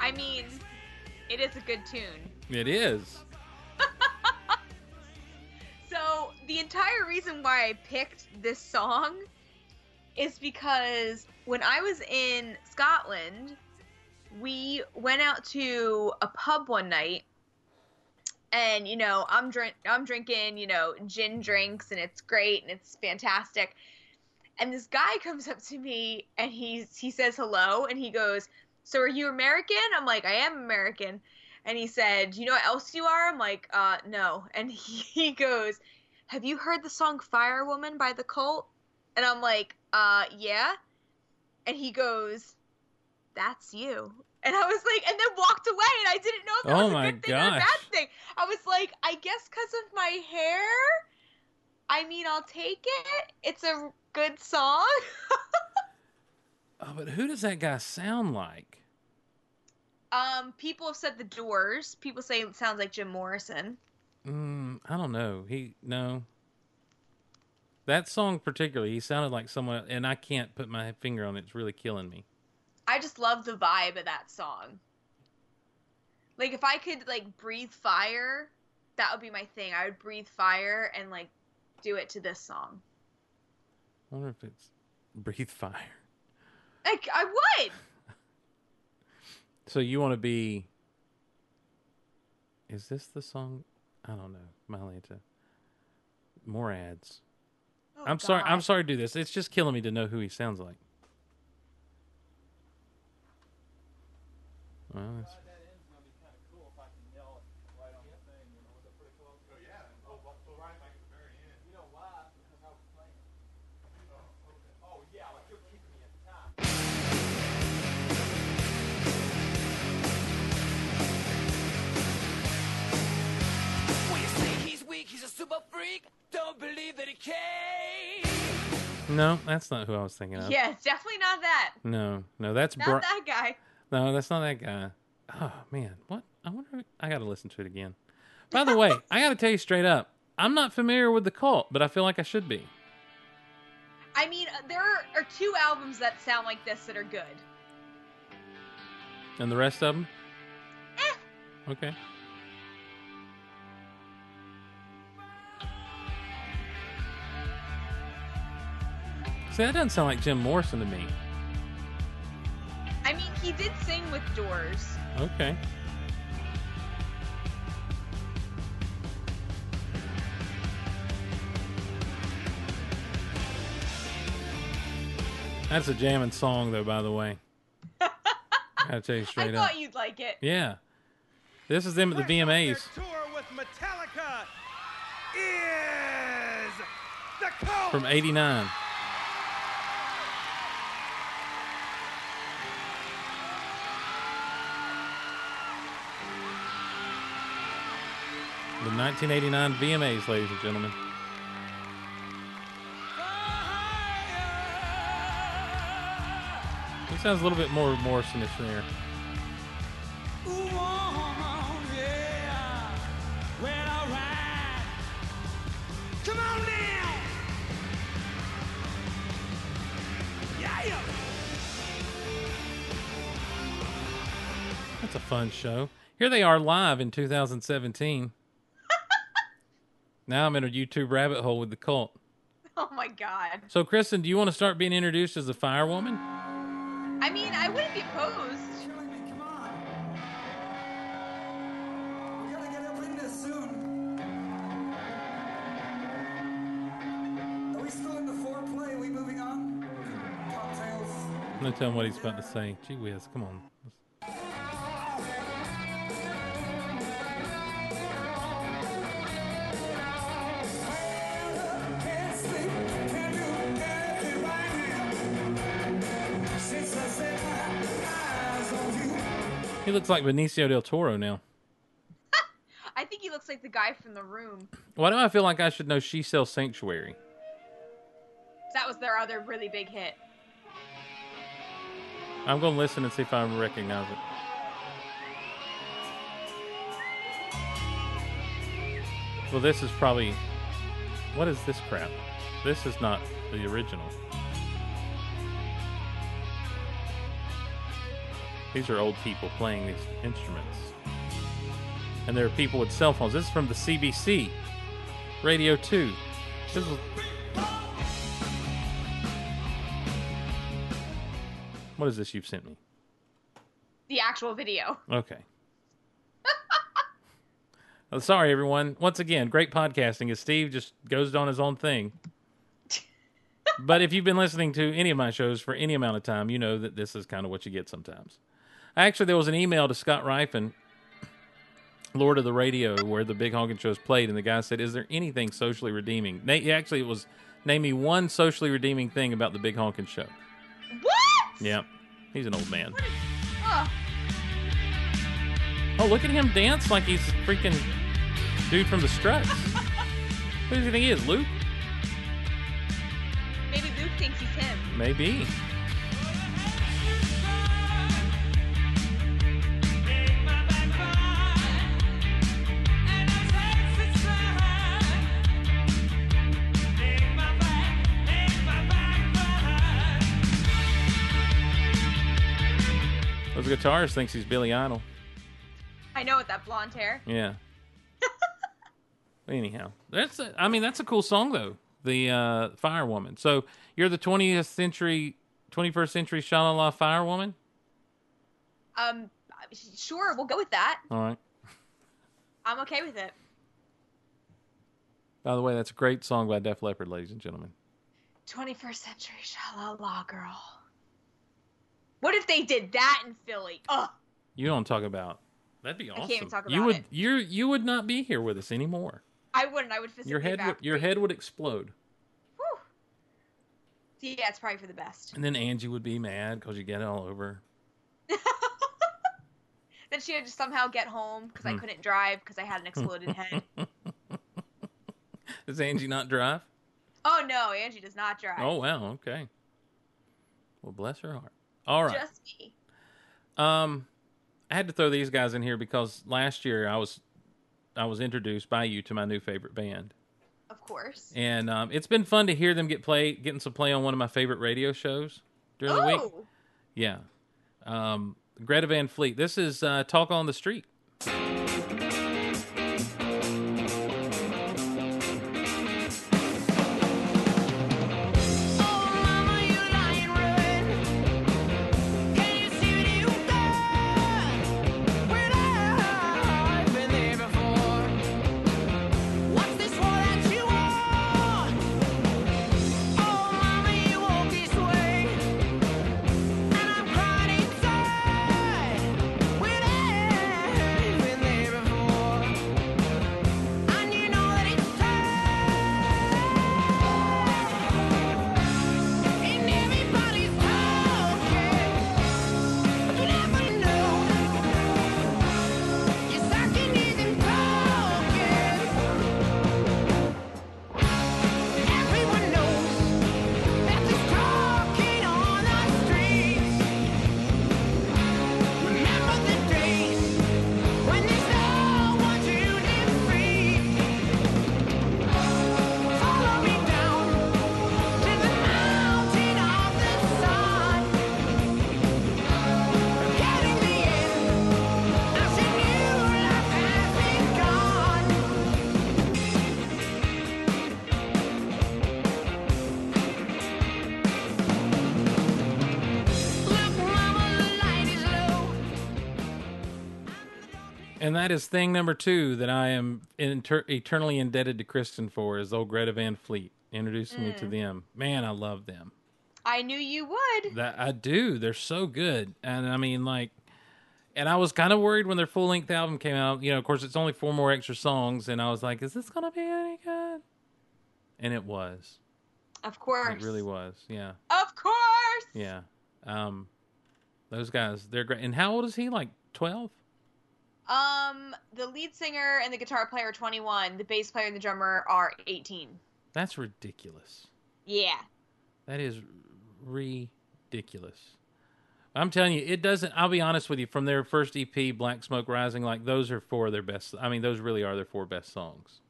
I mean, it is a good tune. It is. So the entire reason why I picked this song is because when I was in Scotland, we went out to a pub one night, and you know I'm drink I'm drinking you know gin drinks and it's great and it's fantastic, and this guy comes up to me and he's he says hello and he goes, "So are you American?" I'm like, "I am American." And he said, "You know what else you are?" I'm like, "Uh, no." And he, goes, "Have you heard the song Firewoman by the Cult?" And I'm like, "Uh, yeah." And he goes, "That's you." And I was like, and then walked away, and I didn't know if that Oh was a good thing or a bad thing. I was like, I guess because of my hair. I mean, I'll take it. It's a good song. Oh, but who does that guy sound like? um, people have said the Doors. People say it sounds like Jim Morrison. Mm, I don't know. He no. That song particularly, he sounded like someone, and I can't put my finger on it. It's really killing me. I just love the vibe of that song. Like if I could like breathe fire, that would be my thing. I would breathe fire and like do it to this song. I wonder if it's Breathe Fire. Like I would. So you want to be? Is this the song? I don't know. Mylanta. More ads. Oh, I'm sorry. I'm sorry to do this. It's just killing me to know who he sounds like. Well, a super freak. Don't believe that he can. no, that's not who I was thinking of. Yeah, it's definitely not that. No, no, that's Not Bri- that guy. No, that's not that guy. Oh man, what? I wonder. I got to listen to it again. By the way, I got to tell you straight up, I'm not familiar with the cult, but I feel like I should be. I mean, uh, there are, are two albums that sound like this that are good. And the rest of them? Eh. Okay. See, that doesn't sound like Jim Morrison to me. I mean, he did sing with Doors. Okay. That's a jamming song, though. By the way, I gotta tell you straight up. I thought you'd like it. Yeah, this is them at the VMAs. Tour with Metallica is the from '89. The 1989 VMAs, ladies and gentlemen. He sounds a little bit more Morrison ish there. Come on now. Yeah. That's a fun show. Here they are live in 2017. Now I'm in a YouTube rabbit hole with the cult. Oh my god. So, Kristin, do you want to start being introduced as a firewoman? I mean, I wouldn't be opposed. Come on. We gotta get up in this soon. Are we still in the foreplay? Are we moving on? Cocktails. I'm gonna tell him what he's about to say. Gee whiz, come on. He looks like Benicio del Toro now. I think he looks like the guy from the room. Why do I feel like I should know She Sells Sanctuary? That was their other really big hit. I'm gonna listen and see if I recognize it. Well, this is probably. What is this crap? This is not the original. These are old people playing these instruments. And there are people with cell phones. This is from the CBC, Radio 2. This is. What is this you've sent me? The actual video. Okay. Oh, sorry, everyone. Once again, great podcasting as Steve just goes on his own thing. but if you've been listening to any of my shows for any amount of time, you know that this is kind of what you get sometimes. Actually, there was an email to Scott Rifen, Lord of the Radio, where the Big Honkin' shows played, and the guy said, "Is there anything socially redeeming?" Na- actually, it was name me one socially redeeming thing about the Big Honkin' show. What? Yeah, he's an old man. Oh, Oh, look at him dance like he's freaking dude from the Struts. Who do you think he is, Luke? maybe Luke thinks he's him. Maybe. Guitarist thinks he's Billy Idol. I know with that blonde hair. Yeah. Anyhow, that's a, I mean that's a cool song though. The uh, Firewoman. So you're the 20th century, 21st century Shalala Firewoman. Um, sure, we'll go with that. All right. I'm okay with it. By the way, that's a great song by Def Leppard, ladies and gentlemen. 21st century shalala girl. What if they did that in Philly? Ugh. You don't talk about. That'd be can't even talk you about would it. you you would not be here with us anymore. I wouldn't. I would physically Your head would, your head would explode, Whew. Yeah, it's probably for the best. and then Angie would be mad because you get it all over. Then she had to somehow get home because Hmm. I couldn't drive because I had an exploded head. Does Angie not drive? Oh no, Angie does not drive. Oh wow, okay. Well, bless her heart. All right. Just me. Um, I had to throw these guys in here because last year I was I was introduced by you to my new favorite band, Of course. and um, it's been fun to hear them get play getting some play on one of my favorite radio shows during the week. Oh, Yeah, um, Greta Van Fleet. This is uh, Talk on the Street. That is thing number two that I am inter- eternally indebted to Kristin for is old Greta Van Fleet introducing me Mm. to them. Man, I love them. I knew you would. That I do. They're so good, and I mean, like, and I was kind of worried when their full length album came out. You know, of course, it's only four more extra songs, and I was like, "Is this gonna be any good?" And it was. Of course. It really was. Yeah, Of course. yeah. Um, those guys, they're great. And how old is he? Like twelve? Um, the lead singer and the guitar player are 21. The bass player and the drummer are 18. That's ridiculous. Yeah. That is ridiculous. I'm telling you, it doesn't. I'll be honest with you. From their first EP, Black Smoke Rising, like those are four of their best. I mean, those really are their four best songs.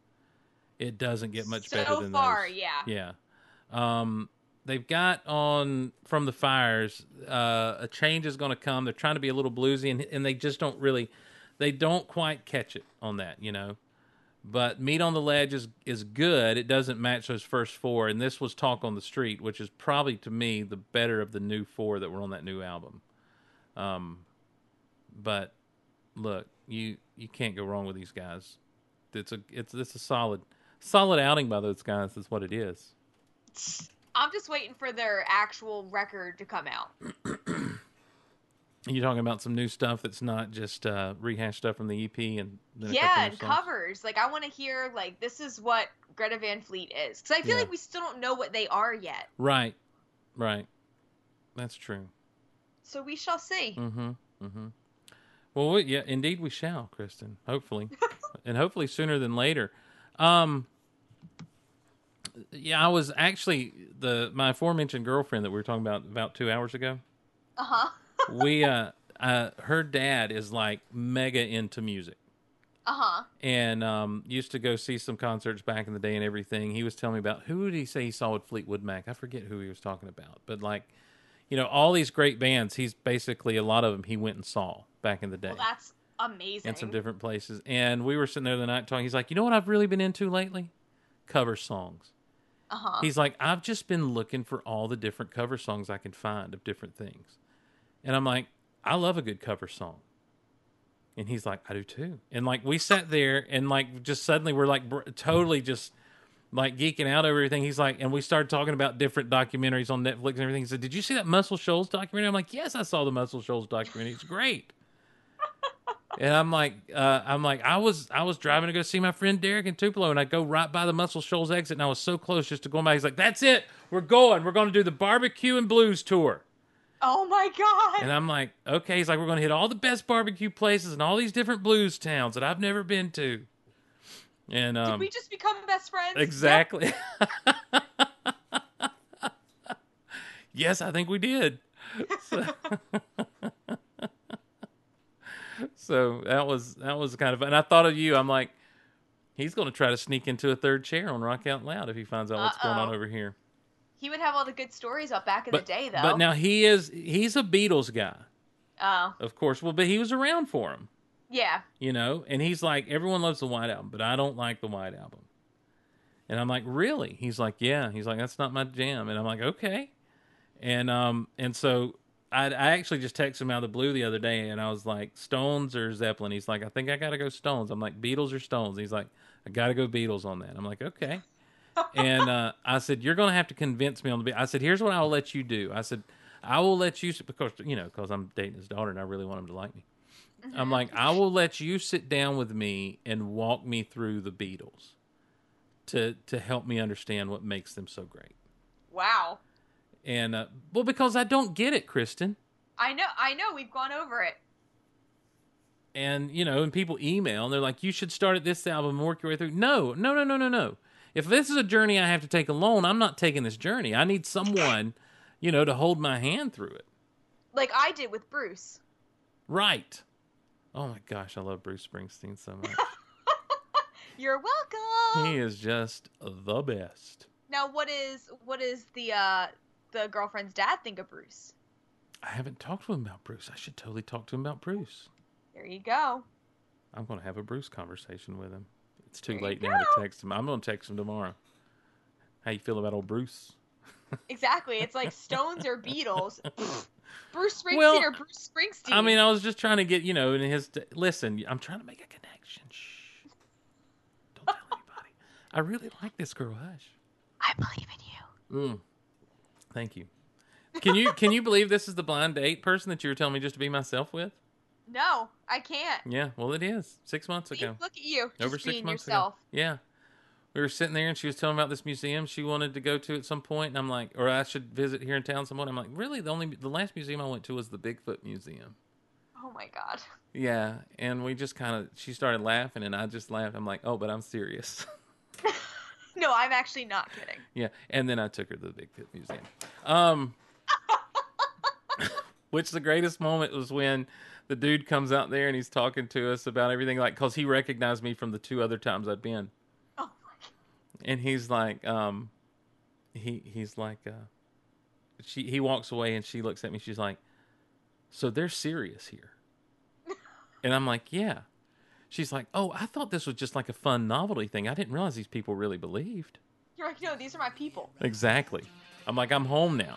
It doesn't get much So better than far, those. yeah. Yeah. Um, they've got on from the fires. Uh, a change is going to come. They're trying to be a little bluesy, and and they just don't really. They don't quite catch it on that, you know. But Meet on the Ledge is is good. It doesn't match those first four, and this was Talk on the Street, which is probably to me the better of the new four that were on that new album. Um, but look, you you can't go wrong with these guys. It's a it's it's a solid solid outing by those guys. Is what it is. I'm just waiting for their actual record to come out. You talking about some new stuff that's not just uh, rehashed stuff from the EP and yeah, and covers. Like I want to hear like this is what Greta Van Fleet is because I feel Yeah. like we still don't know what they are yet. Right, right. That's true. So we shall see. Mm-hmm. Mm-hmm. Well, we, yeah, indeed we shall, Kristin. Hopefully, and hopefully sooner than later. Um, yeah, I was actually the my aforementioned girlfriend that we were talking about about two hours ago. Uh huh. We uh, uh, her dad is like mega into music. Uh huh. and um, used to go see some concerts back in the day and everything. He was telling me about who did he say he saw with Fleetwood Mac? I forget who he was talking about, but like, you know, all these great bands. He's basically a lot of them he went and saw back in the day Well, that's amazing. in some different places. And we were sitting there the night talking. He's like, you know what I've really been into lately? Cover songs. Uh huh. He's like, I've just been looking for all the different cover songs I can find of different things. And I'm like, I love a good cover song. And he's like, I do too. And like, we sat there and like, just suddenly we're like, br- totally just like geeking out over everything. He's like, and we started talking about different documentaries on Netflix and everything. He said, Did you see that Muscle Shoals documentary? I'm like, Yes, I saw the Muscle Shoals documentary. It's great. And I'm like, uh, I'm like, I was, I was driving to go see my friend Derek in Tupelo, and I go right by the Muscle Shoals exit, and I was so close just to go by. He's like, "That's it, we're going. We're going to do the barbecue and blues tour." Oh my god. And I'm like, "Okay." He's like, "We're going to hit all the best barbecue places and all these different blues towns that I've never been to." And um, Did we just become best friends? exactly. yes, I think we did. So, so that was that was kind of and I thought of you. I'm like, he's going to try to sneak into a third chair on Rock Out Loud if he finds out what's going on over here. He would have all the good stories up back in But the day, though. but now he is he's a Beatles guy, Oh, of course. Well, but he was around for him, yeah. you know. And he's like, everyone loves the White Album, but I don't like the White Album. And I'm like, really? He's like, yeah. He's like, that's not my jam. And I'm like, okay. And um and so I I actually just texted him out of the blue the other day, and I was like, Stones or Zeppelin? He's like, I think I gotta go Stones. I'm like, Beatles or Stones? He's like, I gotta go Beatles on that. I'm like, okay. And uh, I said, you're gonna have to convince me on the. Be-. I said, here's what I'll let you do. I said, I will let you because you know because I'm dating his daughter and I really want him to like me. I'm like, I will let you sit down with me and walk me through the Beatles to to help me understand what makes them so great. Wow. And uh, well, because I don't get it, Kristin. I know. I know. We've gone over it. And you know, and people email and they're like, "You should start at this album and work your way through." No, no, no, no, no, no. If this is a journey I have to take alone, I'm not taking this journey. I need someone, you know, to hold my hand through it. Like I did with Bruce. Right. Oh my gosh, I love Bruce Springsteen so much. You're welcome. he is just the best. Now, what is what is the uh the girlfriend's dad think of Bruce? I haven't talked to him about Bruce. I should totally talk to him about Bruce. There you go. I'm going to have a Bruce conversation with him. It's too late now to text him. I'm to text him tomorrow. How you feel about old Bruce? Exactly. It's like Stones or Beatles. Bruce Springsteen Well, or Bruce Springsteen? I mean, I was just trying to get you know in his. Listen, I'm trying to make a connection. Shh. Don't tell anybody. I really like this girl. Hush. I believe in you. Mm. Thank you. Can you can you believe this is the blind date person that you were telling me just to be myself with? No, I can't. Yeah, well, it is six months See, ago. look at you, Over six months yourself. ago. Yeah, we were sitting there and she was telling about this museum she wanted to go to at some point, and I'm like, or I should visit here in town sometime. I'm like, really? The only the last museum I went to was the Bigfoot Museum. Oh my god. Yeah, and we just kind of she started laughing, and I just laughed. I'm like, oh, but I'm serious. No, I'm actually not kidding. Yeah, and then I took her to the Bigfoot Museum. Um, which the greatest moment was when the dude comes out there and he's talking to us about everything, like because he recognized me from the two other times I'd been, Oh and he's like, um, he he's like, uh, she he walks away and she looks at me. She's like, so they're serious here, and I'm like, yeah. She's like, oh, I thought this was just like a fun novelty thing. I didn't realize these people really believed. You're like, no, these are my people. Exactly. I'm like, I'm home now.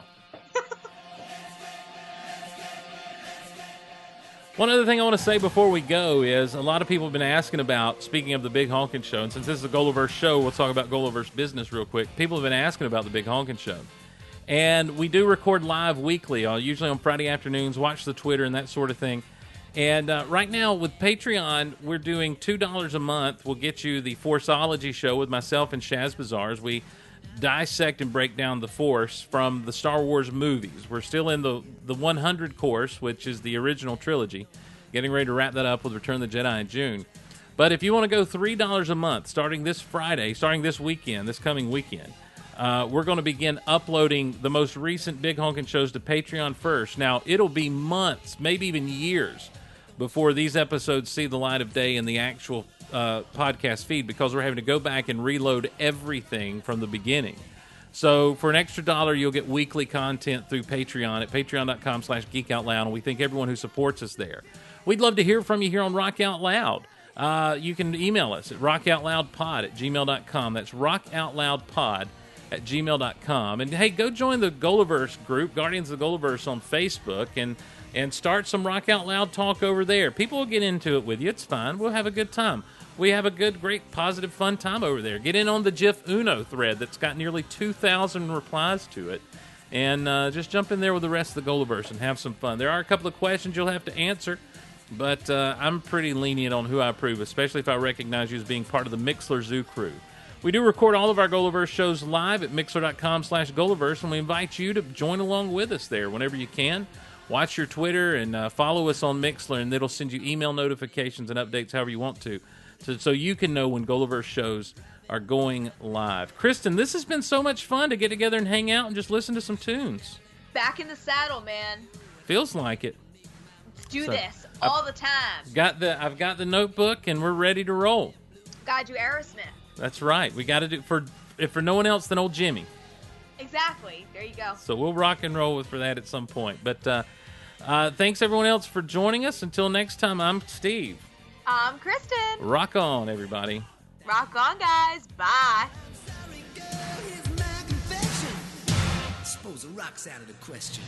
One other thing I want to say before we go is a lot of people have been asking about, speaking of the Big Honkin' Show, and since this is a Golaverse show, we'll talk about Golaverse business real quick. People have been asking about the Big Honkin' Show. And we do record live weekly, uh, usually on Friday afternoons. Watch the Twitter and that sort of thing. And uh, right now with Patreon, we're doing two dollars a month. We'll get you the Forceology show with myself and Shaz Bazaars. We dissect and break down the Force from the Star Wars movies. We're still in the the 100 course, which is the original trilogy. Getting ready to wrap that up with Return of the Jedi in June. But if you want to go three dollars a month, starting this Friday, starting this weekend, this coming weekend, uh, we're going to begin uploading the most recent Big Honkin' shows to Patreon first. Now it'll be months, maybe even years, before these episodes see the light of day in the actual uh, podcast feed because we're having to go back and reload everything from the beginning. So for an extra dollar, you'll get weekly content through Patreon at patreon.com slash geekoutloud, and we thank everyone who supports us there. We'd love to hear from you here on Rock Out Loud. Uh, you can email us at rockoutloudpod at gmail.com. That's rockoutloudpod at gmail.com. And hey, go join the Golaverse group, Guardians of the Golaverse on Facebook, and and start some Rock Out Loud talk over there. People will get into it with you. It's fine. We'll have a good time. We have a good, great, positive, fun time over there. Get in on the GIF Uno thread that's got nearly 2,000 replies to it. And uh, just jump in there with the rest of the Golaverse and have some fun. There are a couple of questions you'll have to answer, but uh, I'm pretty lenient on who I approve, especially if I recognize you as being part of the Mixlr Zoo crew. We do record all of our Golaverse shows live at mixlr.com slash Golaverse, and we invite you to join along with us there whenever you can. Watch your Twitter and uh, follow us on Mixlr, and it'll send you email notifications and updates however you want to, so, so you can know when Golaverse shows are going live. Kristin, this has been so much fun to get together and hang out and just listen to some tunes. Back in the saddle, man. Feels like it. Let's do So, this I've- all the time. Got the I've got the notebook, and we're ready to roll. Gotta do Aerosmith. That's right. We got to do for if for no one else than old Jimmy. Exactly. There you go. So we'll rock and roll with for that at some point. But uh, uh, thanks everyone else for joining us. Until next time, I'm Steve. I'm Kristin. Rock on, everybody. Rock on, guys. Bye. Suppose rock's out of the question.